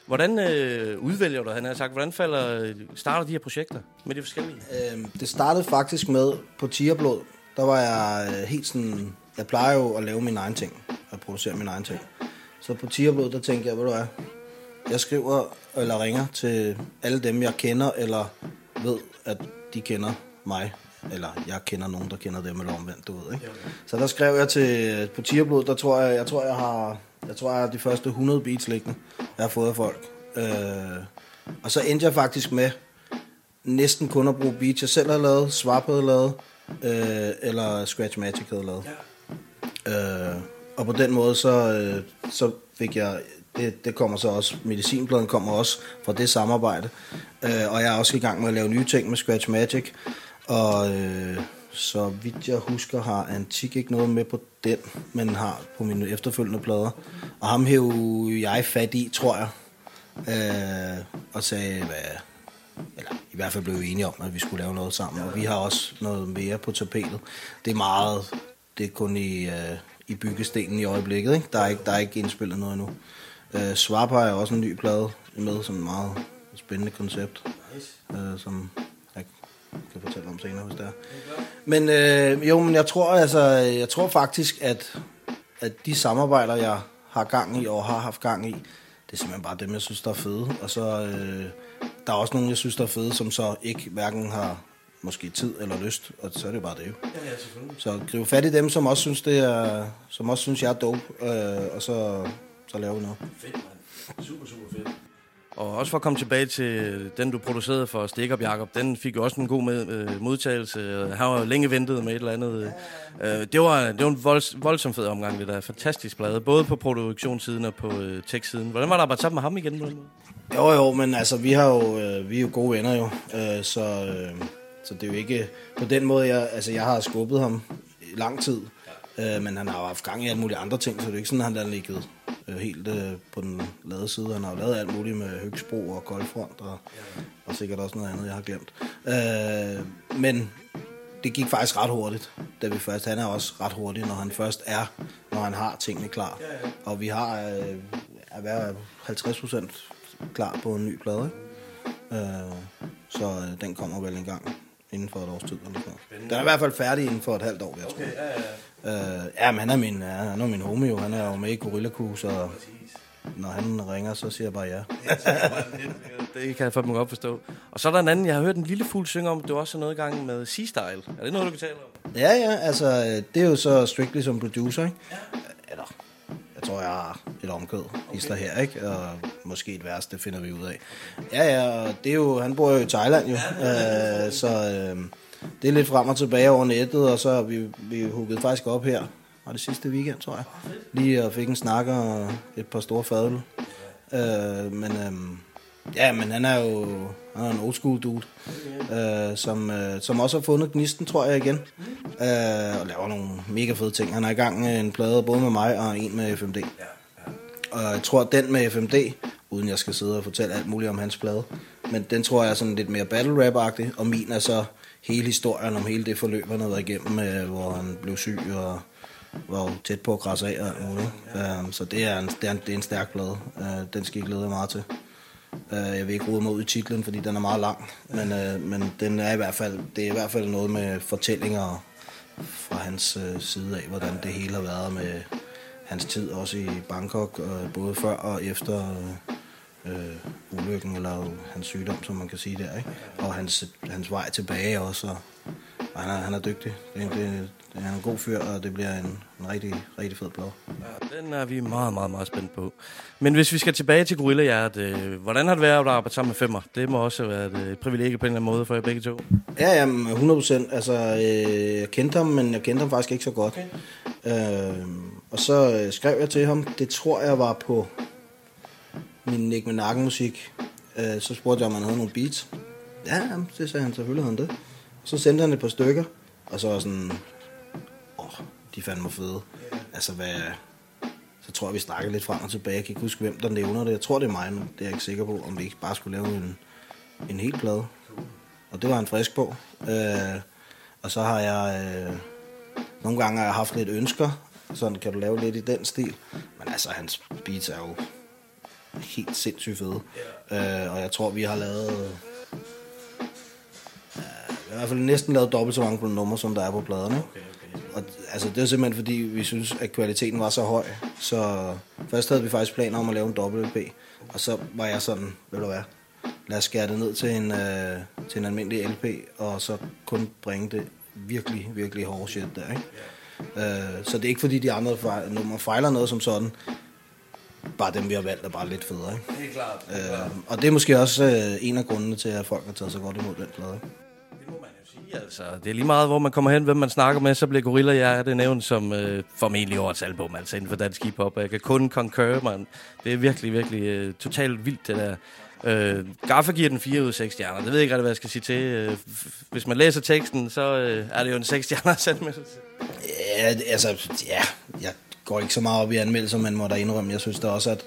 Hvordan øh, udvælger du, han har sagt, hvordan falder, starter de her projekter med de forskellige? Øhm, det startede faktisk med på Tierblod. Der var jeg øh, helt sådan... Jeg plejer jo at lave mine egne ting. At producere mine egne ting. Så på Tierblod, der tænkte jeg, ved du hvad? Jeg skriver eller ringer til alle dem, jeg kender, eller ved, at de kender mig. Eller jeg kender nogen, der kender dem, eller omvendt, du ved, ikke? Så der skrev jeg til, på Tierblod, der tror jeg, jeg tror, jeg har, jeg tror, jeg har de første 100 beats liggende, jeg har fået af folk. Øh, og så endte jeg faktisk med næsten kun at bruge beats, jeg selv havde lavet, Swap havde lavet, øh, eller Scratch Magic havde lavet. Øh, og på den måde, så, øh, så fik jeg, det, det kommer så også, medicinbladen kommer også fra det samarbejde. Øh, og jeg er også i gang med at lave nye ting med Scratch Magic. Og øh, så vidt jeg husker, har Antik ikke noget med på den, men har på mine efterfølgende plader. Og ham hæv jeg fat i, tror jeg. Øh, og sagde, hvad, eller i hvert fald blev vi enige om, at vi skulle lave noget sammen. Og vi har også noget mere på tapetet. Det er meget, det er kun i, øh, i byggestenen i øjeblikket. Ikke? Der, er ikke, der er ikke indspillet noget endnu. Øh, Swap har jeg også en ny plade med, som et meget spændende koncept, øh, som jeg kan fortælle om senere, hvis det er. Men øh, jo, men jeg tror, altså, jeg tror faktisk, at, at de samarbejder, jeg har gang i og har haft gang i, det er simpelthen bare dem, jeg synes, der er fede. Og så øh, der er også nogle, jeg synes, der er fede, som så ikke hverken har måske tid eller lyst, og så er det jo bare det jo. Ja, ja, selvfølgelig. Så gribe fat i dem, som også synes, det er, som også synes, jeg er dope, øh, og så, så laver vi noget. Fedt, mand. Super, super fedt. Og også for at komme tilbage til den, du producerede for Stikker Jacob, den fik jo også en god med, øh, modtagelse. Han var jo længe ventet med et eller andet. Øh, det, var, det var en volds, voldsom fed omgang, det der. Fantastisk plade, både på produktionssiden og på øh, tekstsiden. Hvordan var der at arbejde sammen med ham igen? på den måde? Jo, jo, men altså, vi, har jo, øh, vi er jo gode venner jo, øh, så, øh, så det er jo ikke på den måde, jeg, altså, jeg har skubbet ham i lang tid, øh, men han har jo haft gang i alle mulige andre ting, så det er jo ikke sådan, at han har ligget øh, helt øh, på den lade side. Han har jo lavet alt muligt med Høgsbro og Koldfront og, og sikkert også noget andet, jeg har glemt. Øh, men det gik faktisk ret hurtigt, da vi først, han er også ret hurtig, når han først er, når han har tingene klar. Og vi har øh, er været 50 procent klar på en ny plade, ikke? Øh, så øh, den kommer vel en gang inden for et års tid. Eller sådan noget. Den er i hvert fald færdig inden for et halvt år, jeg tror. Okay, ja, ja. Øh, ja, men han er min, ja, han er min homie jo. Han er jo med i Gorilla Cruise, og når han ringer, så siger jeg bare ja. Det kan jeg fandme godt forstå. Og så er der en anden, jeg har hørt en lille fugl synge om, du også har noget i gang med Sea-Style. Er det noget, du kan tale om? Ja, ja, altså, øh, det er jo så Strictly som producer, ikke? Eller, jeg tror, jeg har et omkød, okay. her, ikke? Og måske et værste, det finder vi ud af. Ja, ja, og det er jo, han bor jo i Thailand jo, øh, så øh, det er lidt frem og tilbage over nettet, og så har vi, vi hugget faktisk op her, var det sidste weekend, tror jeg. Lige og fik en snak og et par store fadøl. Øh, men øh, ja, men han er jo han er en old school dude, øh, som, øh, som også har fundet gnisten, tror jeg igen. Øh, og laver nogle mega fede ting. Han er i gang med en plade både med mig og en med FMD. Og jeg tror, at den med FMD, uden jeg skal sidde og fortælle alt muligt om hans plade, men den tror jeg er sådan lidt mere battle rap-agtig, og min er så hele historien om hele det forløb, han har været igennem, øh, hvor han blev syg og var jo tæt på at krasse af og alt muligt. Um, så det er, en, det, er en, det er en stærk plade. Uh, den skal I glæde jer meget til. Uh, jeg vil ikke rode mig ud i titlen, fordi den er meget lang, men, uh, men den er i hvert fald, det er i hvert fald noget med fortællinger fra hans uh, side af, hvordan det hele har været med hans tid også i Bangkok, uh, både før og efter uh, uh, ulykken, eller hans sygdom, som man kan sige der, ikke? og hans, hans vej tilbage også, og, og han, er, han er dygtig. Det, det, det er en god fyr, og det bliver en, en rigtig, rigtig fed blå. Ja, den er vi meget, meget, meget spændt på. Men hvis vi skal tilbage til Gorilla Hjert, øh, hvordan har det været at arbejde sammen med Femmer? Det må også have været et privilegie på en eller anden måde for jer begge to. Ja, jamen, 100 procent. Altså, øh, jeg kendte ham, men jeg kendte ham faktisk ikke så godt. Okay. Øh, og så øh, skrev jeg til ham, det tror jeg var på min Nick med musik. Øh, så spurgte jeg, om han havde nogle beats. Ja, jamen, det sagde han selvfølgelig, han det. Så sendte han et par stykker, og så sådan, de fandt mig fede. Altså, hvad, så tror jeg, vi snakkede lidt frem og tilbage. Jeg kan ikke huske, hvem der nævner det. Jeg tror, det er mig, men det er jeg ikke sikker på, om vi ikke bare skulle lave en, en hel plade. Og det var en frisk på. Øh, og så har jeg... Øh, nogle gange har jeg haft lidt ønsker. Sådan kan du lave lidt i den stil. Men altså, hans beats er jo helt sindssygt fede. Øh, og jeg tror, vi har lavet... Øh, i hvert fald næsten lavet dobbelt så mange numre, som der er på pladerne. Okay og altså, det er simpelthen fordi, vi synes, at kvaliteten var så høj. Så først havde vi faktisk planer om at lave en WP, og så var jeg sådan, ved du hvad, lad os skære det ned til en, øh, til en almindelig LP, og så kun bringe det virkelig, virkelig hårde shit der, ikke? Øh, så det er ikke fordi, de andre fejl, nummer fejler noget som sådan, bare dem, vi har valgt, er bare lidt federe, ikke? Helt klart. Øh, og det er måske også øh, en af grundene til, at folk har taget så godt imod den plade. Altså, det er lige meget, hvor man kommer hen, hvem man snakker med, så bliver Gorilla ja, det nævnt som øh, formentlig årets album, altså inden for dansk hiphop. Jeg kan kun concur, man. Det er virkelig, virkelig øh, totalt vildt, det der. Øh, Gaffa giver den 4 ud af 6 stjerner. Det ved jeg ikke hvad jeg skal sige til. Øh, hvis man læser teksten, så øh, er det jo en 6 stjerner anmeldelse. Ja, altså, ja, jeg går ikke så meget op i anmeldelser, men må da indrømme, jeg synes da også, at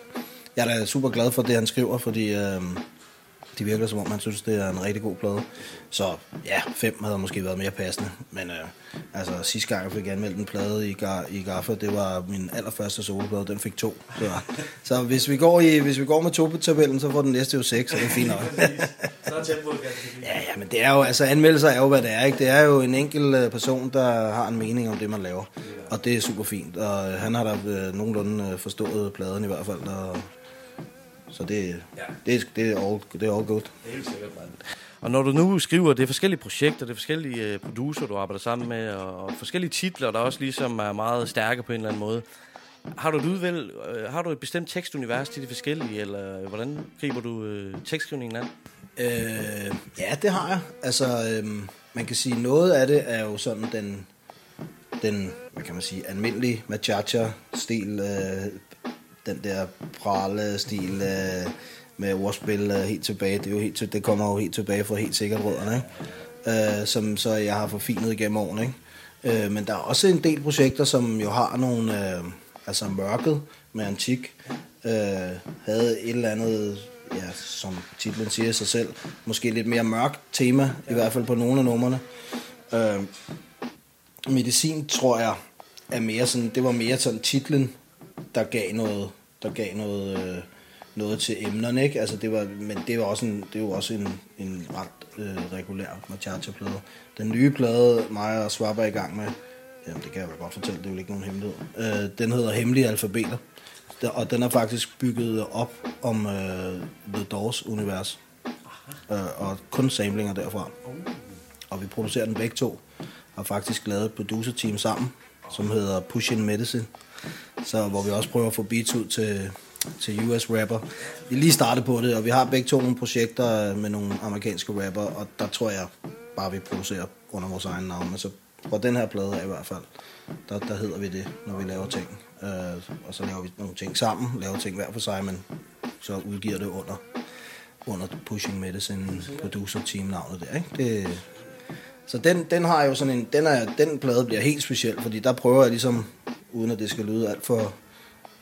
jeg er da super glad for det, han skriver, fordi øh, det virker som om, han synes, det er en rigtig god plade. Så ja, fem havde måske været mere passende. Men øh, altså, sidste gang jeg fik anmeldt en plade i, Gar i Gaffa, det var min allerførste soloplade. Den fik to. Så, så hvis, vi går i, hvis vi går med to på tabellen, så får den næste jo seks, og det er fint nok. så er tempoet Ja, ja, men det er jo, altså anmeldelser er jo, hvad det er. Ikke? Det er jo en enkelt øh, person, der har en mening om det, man laver. Og det er super fint. Og han har da øh, nogenlunde øh, forstået pladen i hvert fald. Og, så det, ja. det, det, er all, det er all good. Helt sikkert. Og når du nu skriver, det er forskellige projekter, det er forskellige uh, producer, du arbejder sammen med, og, forskellige titler, der også ligesom er meget stærke på en eller anden måde. Har du et udvalg, uh, har du et bestemt tekstunivers til de forskellige, eller hvordan griber du tekstskrivningen an? Øh, ja, det har jeg. Altså, øh, man kan sige, noget af det er jo sådan den, den hvad kan man sige, almindelige machacha-stil, øh, den der prale stil øh, med ordspil øh, helt tilbage. Det, er jo helt, det kommer jo helt tilbage fra helt sikkert rødderne, ikke? Øh, som så jeg har forfinet igennem årene. Ikke? Øh, men der er også en del projekter, som jo har nogle, øh, altså mørket med antik, øh, havde et eller andet, ja, som titlen siger sig selv, måske lidt mere mørkt tema, i hvert fald på nogle af numrene. Øh, medicin, tror jeg, er mere sådan, det var mere sådan titlen, der gav noget, der gav noget, øh, noget til emnerne, ikke? Altså det var, men det var også en, det var også en, en ret øh, regulær Machacha-plade. Den nye plade, mig og Swap er i gang med, jamen det kan jeg vel godt fortælle, det er jo ikke nogen hemmelighed. Øh, den hedder Hemmelige Alfabeter, og den er faktisk bygget op om øh, The Doors-univers. Øh, og kun samlinger derfra. Og vi producerer den begge to, og faktisk lavet et producer-team sammen, som hedder Pushing Medicine. Så hvor vi også prøver at få beats ud til, til US rapper. Vi lige startet på det, og vi har begge to nogle projekter med nogle amerikanske rapper, og der tror jeg bare, vi producerer under vores egen navn. Altså på den her plade i hvert fald, der, der hedder vi det, når vi laver ting. Øh, og så laver vi nogle ting sammen, laver ting hver for sig, men så udgiver det under, under Pushing Medicine producer team navnet der. Ikke? Det, så den, den har jo sådan en, den, er, den plade bliver helt speciel, fordi der prøver jeg ligesom, uden at det skal lyde alt for,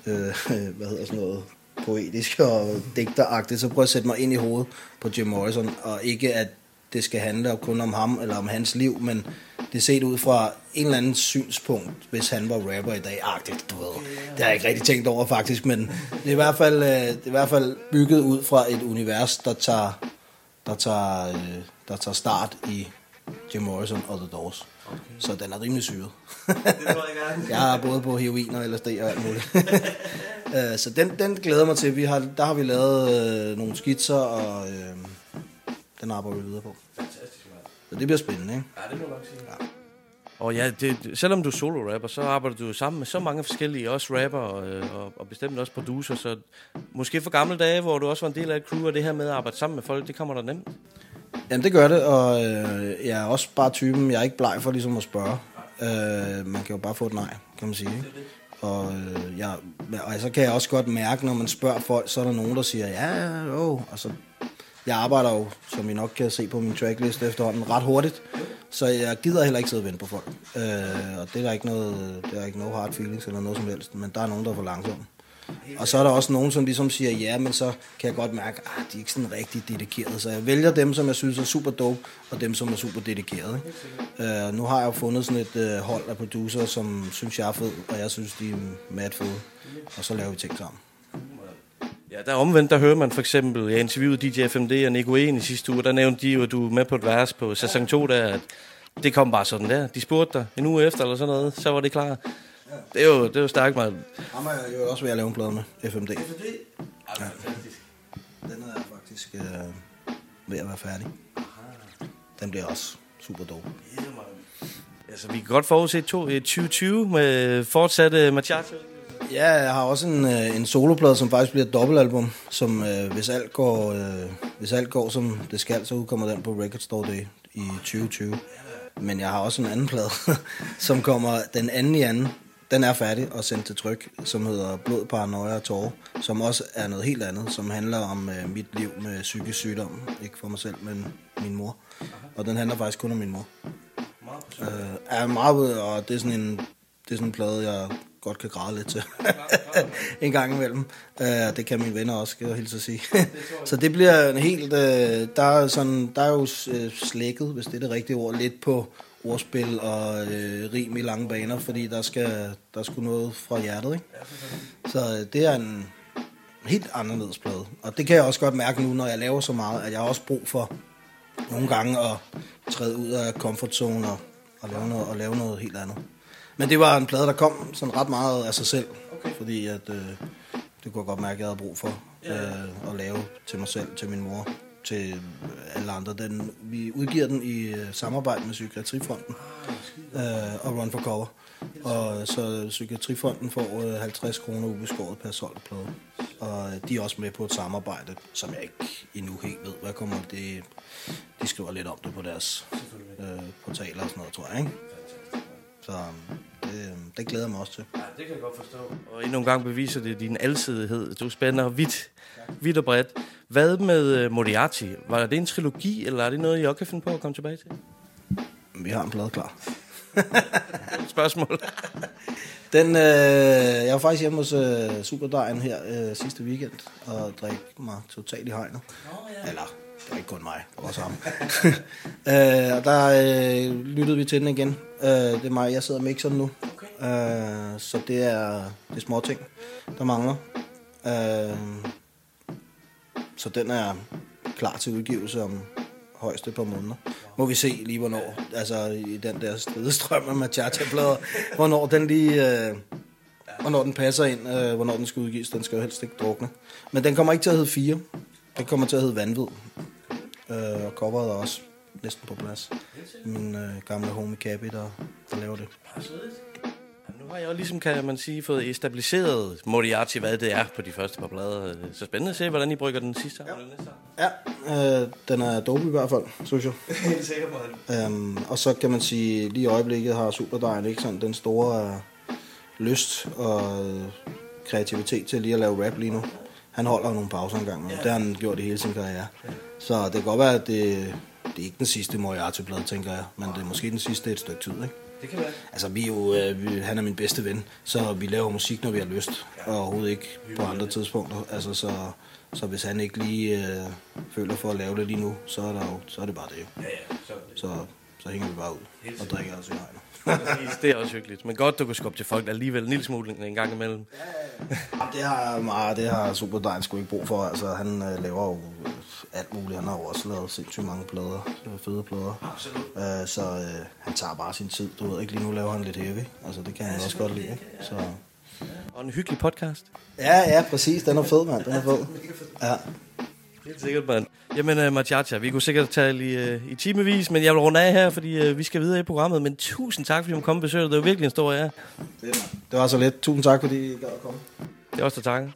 øh, hvad hedder sådan noget, poetisk og digteragtigt, så prøv at sætte mig ind i hovedet på Jim Morrison, og ikke at det skal handle kun om ham eller om hans liv, men det er set ud fra en eller anden synspunkt, hvis han var rapper i dag. Ah, det, du ved, det har jeg ikke rigtig tænkt over faktisk, men det er i hvert fald, øh, det er i hvert fald bygget ud fra et univers, der tager, der tager, øh, der tager start i Jim Morrison og The Doors. Okay. Så den er rimelig syret. jeg har både på heroin og LSD og alt muligt. Øh, så den, den glæder mig til. Vi har, der har vi lavet øh, nogle skitser, og øh, den arbejder vi videre på. Så det bliver spændende, ikke? Ja, det må nok sige. Ja. Og ja, det, selvom du er solo-rapper, så arbejder du sammen med så mange forskellige, også rapper og, øh, og, og bestemt også producer, så måske for gamle dage, hvor du også var en del af et crew, og det her med at arbejde sammen med folk, det kommer der nemt. Jamen det gør det, og øh, jeg er også bare typen, jeg er ikke bleg for ligesom at spørge. Øh, man kan jo bare få et nej, kan man sige. Ikke? Og, øh, jeg, og så kan jeg også godt mærke, når man spørger folk, så er der nogen, der siger, ja, jo. så jeg arbejder jo, som I nok kan se på min tracklist efterhånden, ret hurtigt. Så jeg gider heller ikke sidde og vente på folk. Øh, og det er der ikke noget, det er ikke noget hard feelings eller noget som helst, men der er nogen, der er for langsomme. Og så er der også nogen, som ligesom siger, ja, men så kan jeg godt mærke, at de er ikke sådan rigtig dedikerede. Så jeg vælger dem, som jeg synes er super dope, og dem, som er super dedikerede. Ikke? Uh, nu har jeg jo fundet sådan et uh, hold af producer, som synes, jeg er fed, og jeg synes, de er mad fede. Og så laver vi ting sammen. Ja, der omvendt, der hører man for eksempel, jeg interviewede DJ FMD og Nico En i sidste uge, der nævnte de jo, at du er med på et vers på sæson 2, der, at det kom bare sådan der. De spurgte dig en uge efter eller sådan noget, så var det klar. Det er jo, det er jo stærkt, mand. Ham er jeg jo også ved at lave en plade med, FMD. FMD? Ja. Den er faktisk øh, ved at være færdig. Den bliver også super dope. Altså, vi kan godt forudse to, øh, 2020 med fortsatte Machacho. Ja, jeg har også en, øh, en soloplade, som faktisk bliver et dobbeltalbum, som øh, hvis, alt går, øh, hvis alt går som det skal, så udkommer den på Record Store Day i 2020. Men jeg har også en anden plade, som kommer den anden i anden. Den er færdig og sendt til tryk, som hedder Blod, Paranoia og Tårer, som også er noget helt andet, som handler om øh, mit liv med psykisk sygdom. Ikke for mig selv, men min mor. Og den handler faktisk kun om min mor. Øh, er meget, og det er sådan en, det er sådan en plade, jeg godt kan græde lidt til. en gang imellem. Øh, det kan mine venner også, skal jeg hilse at sige. så det bliver en helt... Øh, der, er sådan, der er jo øh, slækket, hvis det er det rigtige ord, lidt på ordspil og øh, rim i lange baner, fordi der skal der skulle noget fra hjertet, ikke? Så øh, det er en helt anderledes plade. Og det kan jeg også godt mærke nu, når jeg laver så meget, at jeg har også brug for nogle gange at træde ud af comfort zone og, og, lave, noget, og lave noget helt andet. Men det var en plade, der kom sådan ret meget af sig selv, okay. fordi at, øh, det kunne jeg godt mærke, at jeg havde brug for øh, at lave til mig selv, til min mor, til alle andre. Den, vi udgiver den i øh, samarbejde med Psykiatrifonden øh, og Run for Cover. Og så Psykiatrifonden får øh, 50 kroner ubeskåret per solgt plade. Og øh, de er også med på et samarbejde, som jeg ikke endnu helt ved, hvad kommer det. De skriver lidt om det på deres øh, portaler og sådan noget, tror jeg, ikke? Så det, det glæder jeg mig også til. Ja, det kan jeg godt forstå. Og endnu en gang beviser det din alsidighed. Du spænder vidt, vidt og bredt. Hvad med uh, Moriarty? Var det en trilogi, eller er det noget, I også kan finde på at komme tilbage til? Vi har en plade klar. Spørgsmål. Den, øh, jeg var faktisk hjemme hos øh, Superdejen her øh, sidste weekend og drik mig totalt i hegnet. Eller, det var ikke kun mig, det var også ham. øh, og der øh, lyttede vi til den igen. Øh, det er mig, jeg sidder og mixer den nu. Øh, så det er, det er små ting, der mangler. Øh, så den er klar til udgivelse om højst et par måneder. Må vi se lige, hvornår, altså i den der stridestrøm af Machacha-plader, hvornår den lige, øh, hvornår den passer ind, øh, hvornår den skal udgives. Den skal jo helst ikke drukne. Men den kommer ikke til at hedde 4. Den kommer til at hedde Vanvid. Øh, og coveret er også næsten på plads. Min øh, gamle homie Cappy, der, der laver det. Nu har jeg jo ligesom, kan man sige, fået estabiliseret Moriarty, hvad det er på de første par plader. Så spændende at se, hvordan I brygger den sidste ja. næste Ja, øh, den er dope i hvert fald, synes jeg. Helt sikker på det. Øhm, og så kan man sige, lige i øjeblikket har Superdejen ikke sådan den store øh, lyst og øh, kreativitet til lige at lave rap lige nu. Han holder jo nogle pauser engang, men ja. det har han gjort i hele sin karriere. Så det kan godt være, at det, det er ikke den sidste Moriarty-plade, tænker jeg, men det er måske den sidste et stykke tid, ikke? Det kan være. Altså, vi er jo, øh, vi, han er min bedste ven, så vi laver musik, når vi har lyst, og overhovedet ikke på andre tidspunkter. Altså, så, så hvis han ikke lige øh, føler for at lave det lige nu, så er, der jo, så er det bare det jo. Ja, ja. Så, Så, så hænger vi bare ud og drikker os i hegnet. Præcis, det er også hyggeligt. Men godt, du kan skubbe til folk alligevel en lille smule en gang imellem. Det har, meget, det har Superdejen sgu ikke brug for. Altså, han øh, laver jo alt muligt. Han har jo også lavet sindssygt mange plader. øh, Fede plader. Øh, så øh, han tager bare sin tid. Du ved ikke, lige nu laver han lidt heavy. Altså, det kan han også godt lide. Ikke? Så, Og en hyggelig podcast. ja, ja, præcis. Den er fed, mand. Den er fed. Ja. Helt sikkert, mand. Jamen, uh, Machacha, vi kunne sikkert tale i, uh, i timevis, men jeg vil runde af her, fordi uh, vi skal videre i programmet. Men tusind tak, fordi du kom og besøgte. Det var virkelig en stor ære. Det var så let. Tusind tak, fordi I gad at komme. Det er også takker.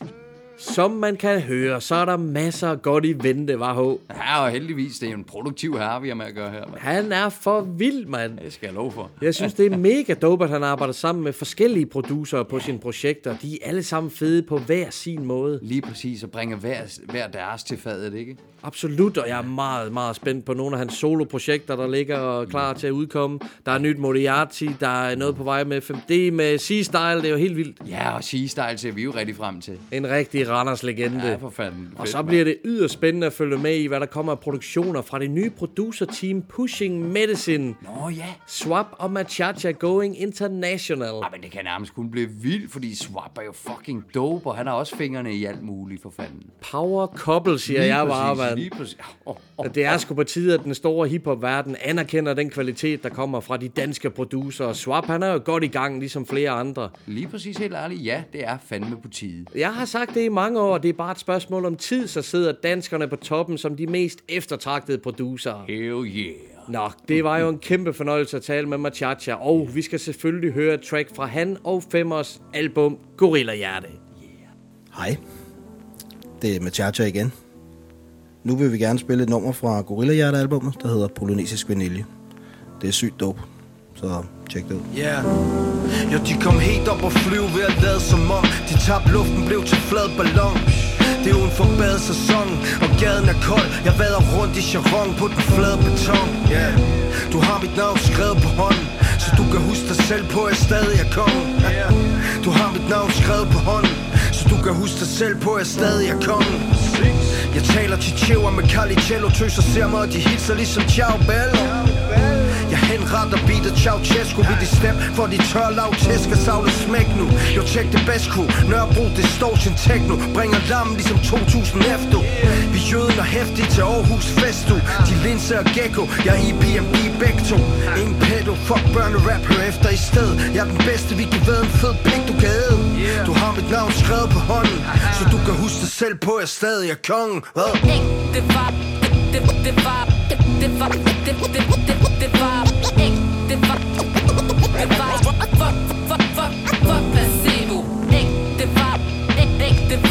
Som man kan høre, så er der masser af godt i vente, var H. Ja, og heldigvis, det er en produktiv herre, vi har med at gøre her. mand. Han er for vild, mand. Det skal jeg love for. Jeg synes, det er mega dope, at han arbejder sammen med forskellige producerer på sine projekter. De er alle sammen fede på hver sin måde. Lige præcis, og bringe hver, hver deres til fadet, ikke? Absolut, og jeg er meget, meget spændt på nogle af hans soloprojekter, der ligger og klar til at udkomme. Der er nyt Moriarty, der er noget på vej med 5D, med C-Style, det er jo helt vildt. Ja, og She-Style ser vi jo rigtig frem til. En rigtig Randers legende. Ja, for fanden. Og så bliver det yderst spændende at følge med i, hvad der kommer af produktioner fra det nye producerteam Pushing Medicine. Nå ja. Swap og Machacha Going International. Ja, men det kan nærmest kun blive vildt, fordi Swap er jo fucking dope, og han har også fingrene i alt muligt, for fanden. Power couple, siger Lige jeg bare, mand. Lige præcis. Oh, oh, det er sgu på tide, at den store hiphop-verden anerkender den kvalitet, der kommer fra de danske producer. Swap, han er jo godt i gang, ligesom flere andre. Lige præcis helt ærligt, ja, det er fandme på tide. Jeg har sagt det i mange år, det er bare et spørgsmål om tid, så sidder danskerne på toppen som de mest eftertragtede producer. Hell yeah. Nå, det var jo en kæmpe fornøjelse at tale med Machacha, og vi skal selvfølgelig høre et track fra han og Femmers album Gorilla Hjerte. Hej. Det er Machacha igen. Nu vil vi gerne spille et nummer fra Gorilla Hjerte-albummet, der hedder Polynesisk Vanilje. Det er sygt dope, så tjek det ud. Yeah. Ja, de kom helt op og flyve ved at lade som om De tabte luften, blev til flad ballon Det er uden for badesæson, og gaden er kold Jeg vader rundt i charon på den flade beton yeah. Du har mit navn skrevet på hånden Så du kan huske dig selv på, at jeg stadig er kongen yeah. Du har mit navn skrevet på hånden Så du kan huske dig selv på, at jeg stadig er kongen Jeg taler til tjever med Carlicello Tøser ser mig, og de hilser ligesom Ciao Bello henretter Ceausescu Vi de step for de tør lav tæsk og savle smæk nu Jo tjek det best crew Nørrebro distortion techno Bringer lammen ligesom 2000 efter Vi jøden og hæftige til Aarhus Festu De linse og gecko Jeg er IPMB begge to Ingen pedo, fuck børne rap Hør efter i sted Jeg er den bedste, vi kan være en fed pik du kan æde Du har mit navn skrevet på hånden Så du kan huske dig selv på, at jeg stadig er kongen Hvad? Det var, det, det, det var, det, det var, det, det, det, det, var, ikke, det det var, fuck, fuck, fuck, fuck, fuck, placebo, ikke, det var, ikke, ikke, det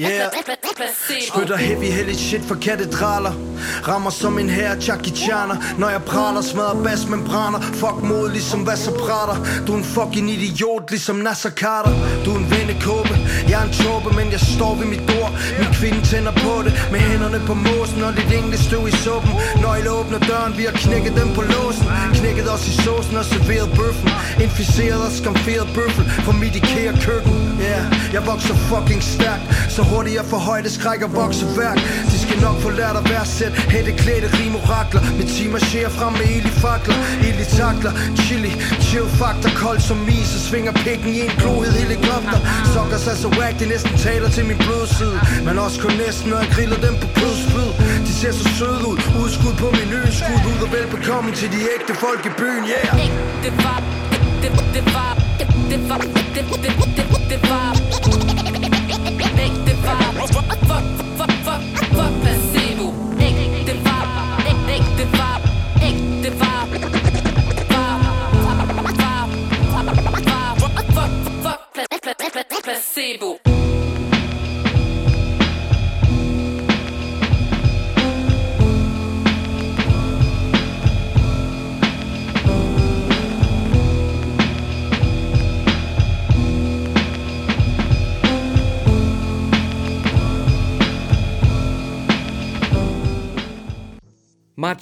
Yeah. Spytter heavy hellig shit for katedraler. Rammer som en her Jackie Chaner Når jeg praler, smadrer basmembraner Fuck mod ligesom vasserprater Du er en fucking idiot ligesom Nasser Carter. Du er en vennekåbe, jeg er en tåbe Men jeg står ved mit ord Min kvinde tænder på det Med hænderne på måsen Og lidt engle støv i suppen. Nøgle åbner døren, vi har knækket dem på låsen. Knækket os i såsen og serveret bøffen. Inficeret og skamferet bøffel. Fra mit IKEA køkken Yeah, jeg vokser fucking stærkt. Så hurtigt jeg får højde skræk og vokseværk De skal nok få lært at værdsætte Hætte klæde rim orakler Mit team marcherer frem med ild i fakler. Ild i takler, chili, chill faktor Kold som is og svinger pikken i en glohed helikopter. Sokker sig så whack, det næsten taler til min blodside. Men også kun næsten, når jeg griller dem på kødsflyd De ser så søde ud, udskud på min Skud. Ud og velbekomme til de ægte folk i byen, yeah. Det var, det, det, det var, det, det var, det, det, det, det var. Ikke det var, fuck, fuck, fuck, fuck, fuck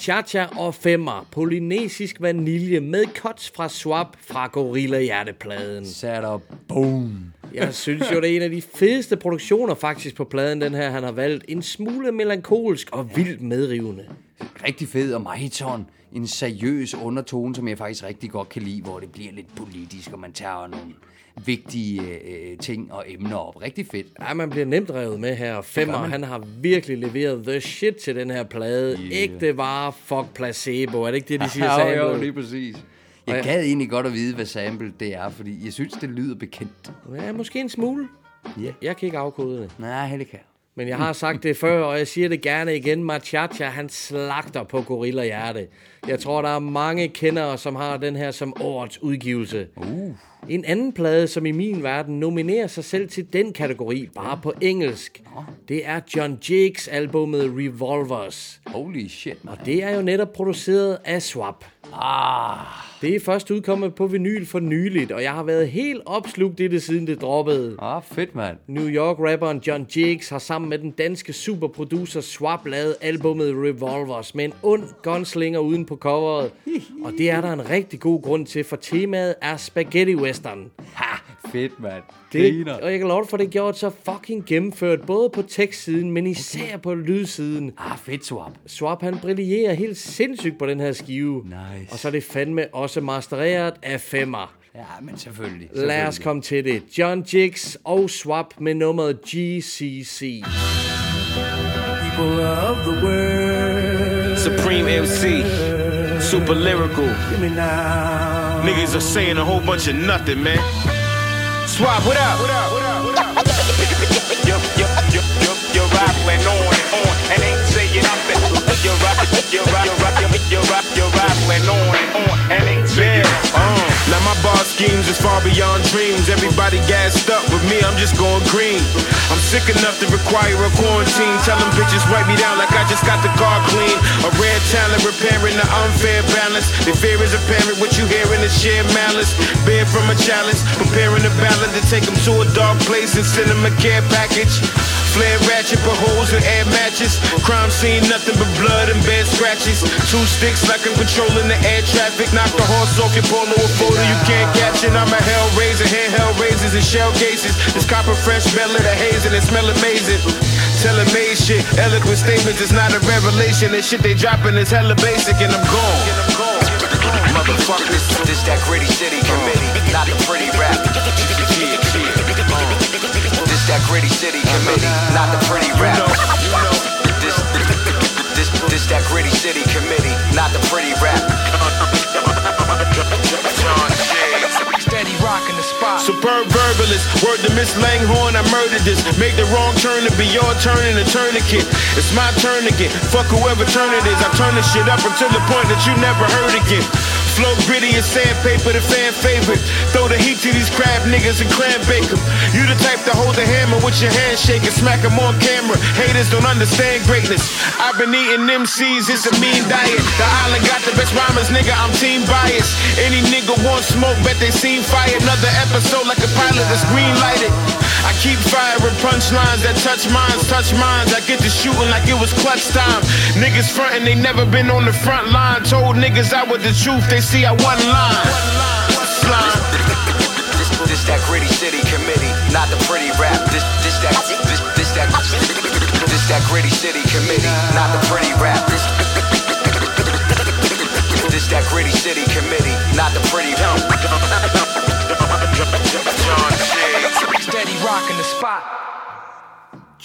Machacha og femmer. Polynesisk vanilje med cuts fra Swap fra Gorilla Hjertepladen. Sat op. Boom. Jeg synes jo, det er en af de fedeste produktioner faktisk på pladen, den her han har valgt. En smule melankolsk og vildt medrivende. Rigtig fed, og sådan en seriøs undertone, som jeg faktisk rigtig godt kan lide, hvor det bliver lidt politisk, og man tager nogle vigtige øh, ting og emner op. Rigtig fedt. Ja, man bliver nemt revet med her. Femmer, han har virkelig leveret the shit til den her plade. Yeah. Ægte var fuck placebo. Er det ikke det, de siger? Ja, jo, jo, lige præcis. Jeg gad egentlig godt at vide, hvad sample det er, fordi jeg synes, det lyder bekendt. Ja, måske en smule. Ja. Jeg kan ikke afkode det. Nej, heller kan. Men jeg har sagt det før, og jeg siger det gerne igen. Machacha, han slagter på Gorilla Hjerte. Jeg tror, der er mange kendere, som har den her som årets udgivelse. Uh. En anden plade, som i min verden nominerer sig selv til den kategori, bare på engelsk, det er John Jakes albumet Revolvers. Holy shit, man. Og det er jo netop produceret af Swap. Ah. Det er først udkommet på vinyl for nyligt, og jeg har været helt opslugt i det, siden det droppede. Ah, fedt, mand. New York-rapperen John Jakes har sammen med den danske superproducer Swap lavet albumet Revolvers med en ond gunslinger uden på coveret. Og det er der en rigtig god grund til, for temaet er spaghetti western. Ha, fedt, mand. Det, og jeg kan love dig for, det er gjort så fucking gennemført, både på tekstsiden, men især på lydsiden. Ah, fedt, Swap. Swap, han brillerer helt sindssygt på den her skive. Nice. Og så er det fandme også mastereret af femmer. Ja, men selvfølgelig. Lad os selvfølgelig. komme til det. John Jiggs og Swap med nummeret GCC. People of the world Supreme MC, super lyrical. Give me now Niggas are saying a whole bunch of nothing, man. Swap, what up? What up? What up? What up? You're, you're, you're, you're, you're on You're rap, you're rap, you're rap, you're, you're you're rattling on and on and uh, now my bar schemes is far beyond dreams. Everybody gassed up, but me, I'm just going green. I'm sick enough to require a quarantine. Tell them bitches wipe me down like I just got the car clean. A rare talent repairing the unfair balance. The fear is apparent, what you hearing is sheer malice. Bear from a challenge, preparing a ballad to take them to a dark place and send them a care package. Flare ratchet, put holes in air matches. Crime scene, nothing but blood and bed scratches. Two sticks like I'm controlling the air traffic. Knock the horse off your polo a photo you can't catch it. I'm a hell raiser, handheld razors and shell cases. This copper fresh smell of the haze and it smell amazing. Telling me shit, eloquent statements is not a revelation. The shit they dropping is hella basic and I'm gone. Motherfucker, this, this that gritty city committee, not the pretty rap. That gritty city committee, not the pretty rap. This, this, this that gritty city committee, not the pretty rap. Steady rocking the spot Superb verbalist, word to Miss Langhorn, I murdered this. Make the wrong turn to be your turn in a tourniquet. It's my turn again. Fuck whoever turn it is. I turn this shit up until the point that you never heard again. Flow gritty as sandpaper, the fan favorite. Throw the heat to these crab niggas and clam bake 'em. You the type to hold the hammer with your handshake and smack 'em on camera. Haters don't understand greatness. I've been eating MCs, it's a mean diet. The island got the best rhymers, nigga, I'm team biased. Any nigga want smoke, bet they seen fire. Another episode like a pilot that's green lighted. I keep firing punchlines that touch minds, touch minds. I get to shooting like it was clutch time. Niggas frontin', they never been on the front line. Told niggas I was the truth, they see I one line. Slime. This, this that gritty city committee, not the pretty rap. This this that this this that this that gritty city committee, not the pretty rap. This this that gritty city committee, not the pretty rap. Steady rocking the spot.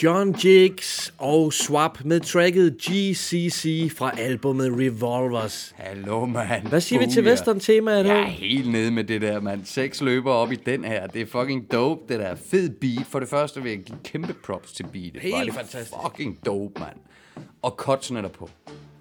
John Jiggs og Swap med tracket GCC fra albumet Revolvers. Hallo, mand. Hvad siger vi til Booyah. western-temaet Jeg er helt nede med det der, mand. Seks løber op i den her. Det er fucking dope, det der. Fed beat. For det første vil jeg give kæmpe props til beatet. Helt fantastisk. Fucking dope, mand. Og cutsene der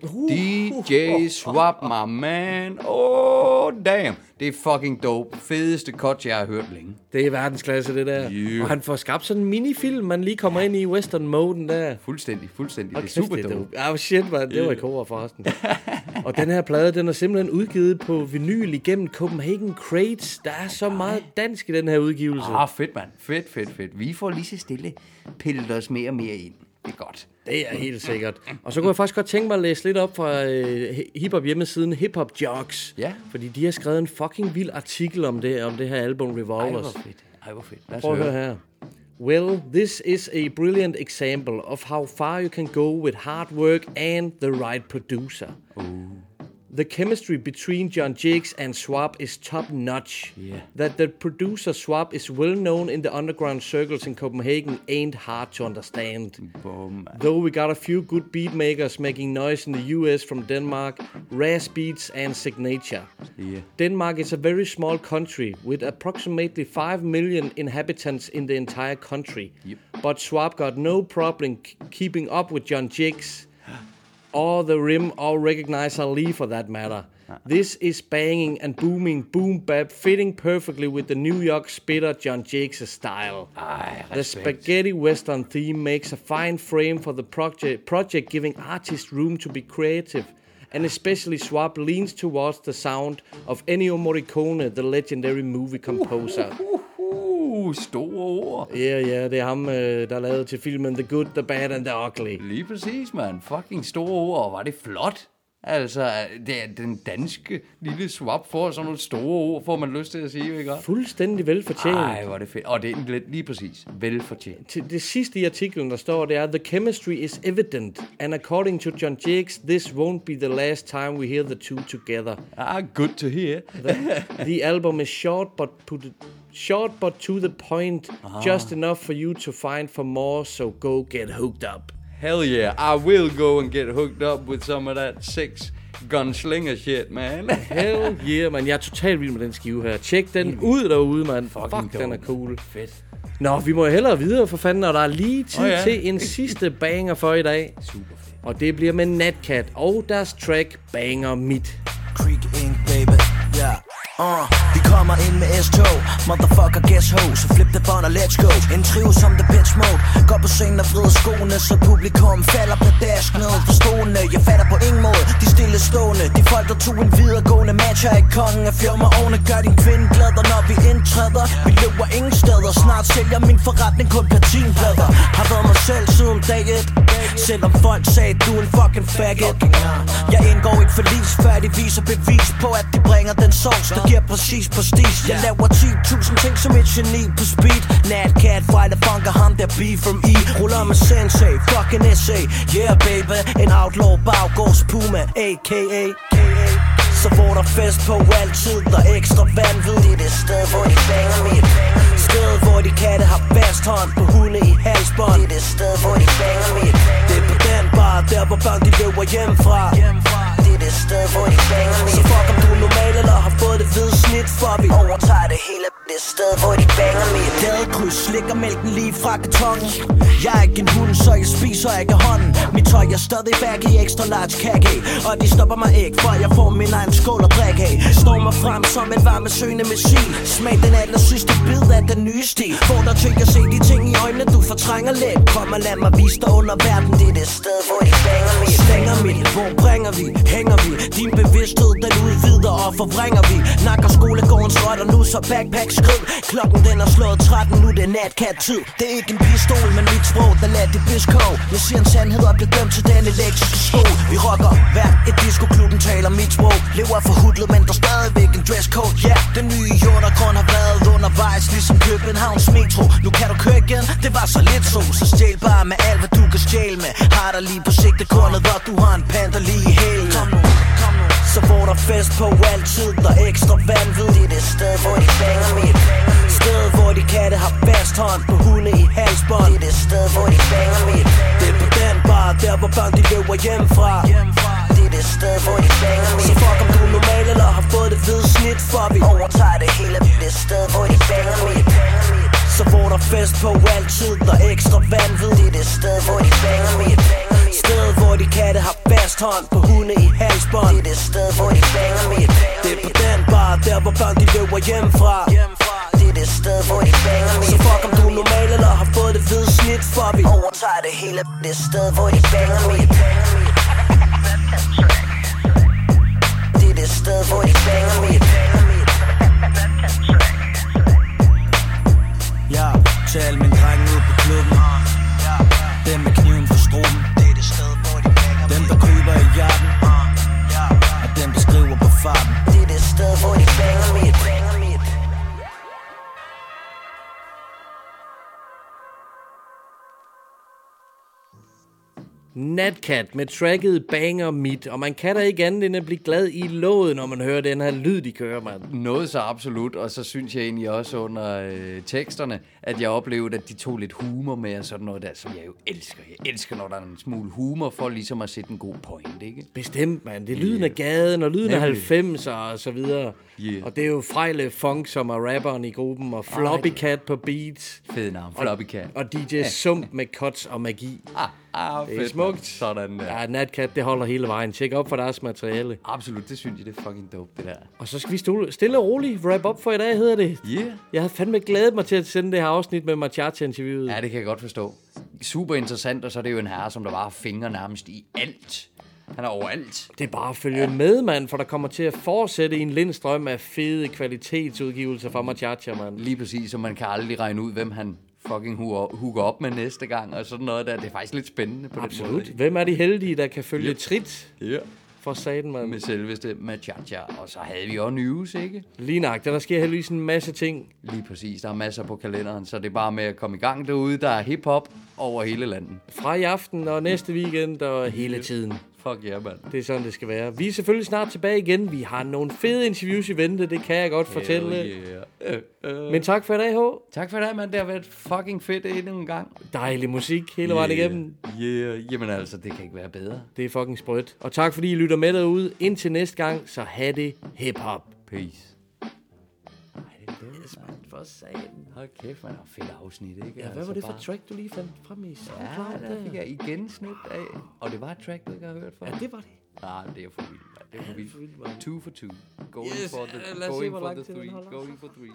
DJ Swap, my man. Oh, damn. Det er fucking dope. Fedeste cut, jeg har hørt længe. Det er verdensklasse, det der. Yeah. Og han får skabt sådan en minifilm, man lige kommer ind i western-moden der. Fuldstændig, fuldstændig. Og det er super kæft, dope. Ja, oh shit, man. Det var i kover forresten. og den her plade, den er simpelthen udgivet på vinyl igennem Copenhagen Crates. Der er så meget dansk i den her udgivelse. Ah, fedt, mand. Fedt, fedt, fedt. Vi får lige så stille pillet os mere og mere ind. Det er godt. Det er helt sikkert. Og så kunne jeg faktisk godt tænke mig at læse lidt op fra øh, hiphop hjemmesiden Hip Hop Jocks. Ja. Fordi de har skrevet en fucking vild artikel om det, om det her album Ej, Revolvers. hvor fedt. Ej, hvor fedt. Lad os Prøv at høre. her. Well, this is a brilliant example of how far you can go with hard work and the right producer. The chemistry between John Jakes and Swap is top notch. Yeah. That the producer Swap is well known in the underground circles in Copenhagen ain't hard to understand. Boom. Though we got a few good beat makers making noise in the US from Denmark, Ras Beats and Signature. Yeah. Denmark is a very small country with approximately 5 million inhabitants in the entire country. Yep. But Swap got no problem keeping up with John Jiggs or the Rim or recognizer Lee for that matter. This is banging and booming boom bap fitting perfectly with the New York spitter John Jiggs' style. Ej, The spaghetti western theme makes a fine frame for the project, project giving artists room to be creative. And especially Swap leans towards the sound of Ennio Morricone, the legendary movie composer. Uh, store ord. Ja, ja, det er ham, øh, der lavede til filmen The Good, The Bad and The Ugly. Lige præcis, mand. Fucking store ord. Var det flot. Altså, det er den danske lille swap for sådan nogle store ord, får man lyst til at sige, ikke? Fuldstændig velfortjent. Ej, hvor er det fedt. Og det er lige præcis. Velfortjent. Til det sidste i artiklen, der står, det er, The chemistry is evident, and according to John Jiggs, this won't be the last time we hear the two together. Ah, good to hear. The, the album is short but put short but to the point, just enough for you to find for more, so go get hooked up. Hell yeah, I will go and get hooked up with some of that six gunslinger shit, man. Hell yeah, man. Jeg er totalt vild med den skive her. Tjek den ud derude, man. Fuck, den er cool. Fedt. Nå, vi må hellere videre for fanden, og der er lige tid oh, ja. til en sidste banger for i dag. Super fedt. Og det bliver med Natcat og deres track Banger Mit. Creek. Yeah. Uh, vi kommer ind med S-tog. Motherfucker, guess who? Så flip det bånd og let's go. En trio som the bitch mode. Går på scenen og vrider skoene Så publikum falder på dask ned for stolene Jeg fatter på ingen måde. De stille stående. De folk der tog en videregående match her i kongen Af firma ovne. Gør din kvinde glad, når vi indtræder Vi løber ingen steder. Snart sælger min forretning kun platinplader. Har været mig selv siden dag et. Selvom folk sagde du er en fucking faggot. Jeg indgår ikke forlis Før de viser bevis på at de bringer den sovs Der giver præcis på stis. Jeg laver 10.000 ting som et geni på speed. Natcat, fejler funker ham der B from E. Ruller med sensei, fucking essay Yeah baby, en outlaw baggårds puma A.K.A. Så hvor der fest på altid Der er ekstra vanvid Det er det sted hvor de banger mit Sted hvor de katte har fast hånd På hunde i halsbånd. Det er det sted hvor de banger mit Det er på den bar Der hvor børn de løber hjemmefra det er sted hvor de banger mit Så fuck om du er normal eller har fået det hvide snit For vi overtager det hele. Det er sted hvor de banger mit Gadekryds. Slikker mælken lige fra kartongen Jeg er ikke en hund så jeg spiser ikke hånden. Mit tøj er stadig back i extra large kage Og de stopper mig ikke for jeg får min egen skål og drik af. Står frem som varme varmesøgende missil. Smag den aller sidste bid af den nye stil. Få dig til at se de ting i øjnene, du fortrænger lidt. Kom og lad mig vise dig under verden Det er det sted, hvor de banger mit Stænger mit, hvor bringer vi, hænger vi. Din bevidsthed, den udvider og forvrænger vi. Nakker skolegården slot, og nu så backpack skrid Klokken den er slået 13, nu det er natkat-tid Det er ikke en pistol, men mit sprog, der lader det biskov. Jeg siger en sandhed og bliver dømt til den elektriske skole Vi rocker hvert et disco-klubben taler mit sprog. Lever for hudlet, men der er stadigvæk en dresscode. Ja, yeah, den nye undergrund har været undervejs Ligesom Københavns metro. Nu kan du køre igen, det var så lidt så Så stjæl bare med alt, hvad du kan stjæle med. Har dig lige på sigte kornet, hvor du har en panda lige i hælen. Kom nu, Så får der fest på altid, der er ekstra vanvittigt Det er sted, hvor de banger mit Sted, hvor de katte har fast hånd på hunde i halsbånd. Det er det sted, hvor de banger mit Det er på den bar, der hvor børn de løber hjem fra Det er det sted, hvor de banger mit Så fuck om du er normal eller har fået det hvide snit For vi overtager det hele, det er sted, hvor de banger mit så får der fest på altid, der er ekstra vanvid Det er det sted, hvor de banger mit Sted, hvor de katte har fast hånd på hunde i halsbånd. Det er det sted, hvor de banger mit Det er på den bar, der hvor børn de løber hjemmefra. Det er det sted, hvor de banger mit Så fuck om du er normal eller har fået det hvide snit For vi overtager det hele, det er sted, hvor de banger mit Det er det sted, hvor de banger mit Ja, til alle mine Natcat med tracket Banger Mit, og man kan da ikke andet end at blive glad i låget, når man hører den her lyd, de kører, mand. Noget så absolut, og så synes jeg egentlig også under øh, teksterne, at jeg oplevede, at de tog lidt humor med og sådan noget der, som jeg jo elsker. Jeg elsker, når der er en smule humor for ligesom at sætte en god point, ikke? Bestemt, mand. Det er lyden af gaden, og lyden af 90'er og så videre. Yeah. Og det er jo Frejle Funk, som er rapperen i gruppen, og Floppy Cat på beats. Fed navn, Floppy Cat. Og DJ Sump med cuts og magi. Ah, ah, Det er fedt, smukt. mand. Sådan der. Ja, Natcat, det holder hele vejen. Tjek op for deres materiale. Absolut, det synes jeg, det er fucking dope, det der. Og så skal vi stole, stille og roligt wrap up for i dag, hedder det. Yeah. Jeg havde fandme glædet mig til at sende det her afsnit med Machacha-interviewet. Ja, det kan jeg godt forstå. Super interessant, og så er det jo en herre, som der bare har fingre nærmest i alt. Han er overalt. Det er bare at følge ja. med, mand, for der kommer til at fortsætte en lindstrøm af fede kvalitetsudgivelser fra Machacha, mand. Lige præcis, så man kan aldrig regne ud, hvem han fucking hooker, op med næste gang, og sådan noget der. Det er faktisk lidt spændende på den Absolut. måde. Hvem er de heldige, der kan følge Yep. trit Ja. for saten, mand? Med selveste Machacha. Og så havde vi også news, ikke? Lige nok, der sker heldigvis en masse ting. Lige præcis. Der er masser på kalenderen, så det er bare med at komme i gang derude. Der er hiphop over hele landet. Fra i aften og næste weekend og hele tiden. Fuck ja, yeah, mand. Det er sådan, det skal være. Vi er selvfølgelig snart tilbage igen. Vi har nogle fede interviews i vente, det kan jeg godt fortælle. Yeah. Uh, uh. Men tak for i dag, H. Tak for det, mand. Det har været fucking fedt endnu en gang. Dejlig musik hele vejen igennem. Yeah. Jamen altså, det kan ikke være bedre. Det er fucking sprødt. Og tak fordi I lytter med derude. Indtil næste gang, så have det hip-hop. Peace. Yes, man. For satan. Hold kæft, man. Fedt afsnit, ikke? Ja, hvad var det for track, du lige fandt frem i? Ja, der fik jeg igen snit af. Og det var et track, du ikke har hørt før. Ja, det var det. Nej, det er for vildt, mand. Det er for vildt. Two for two. Going Yes, for the, going for the three. Going for three.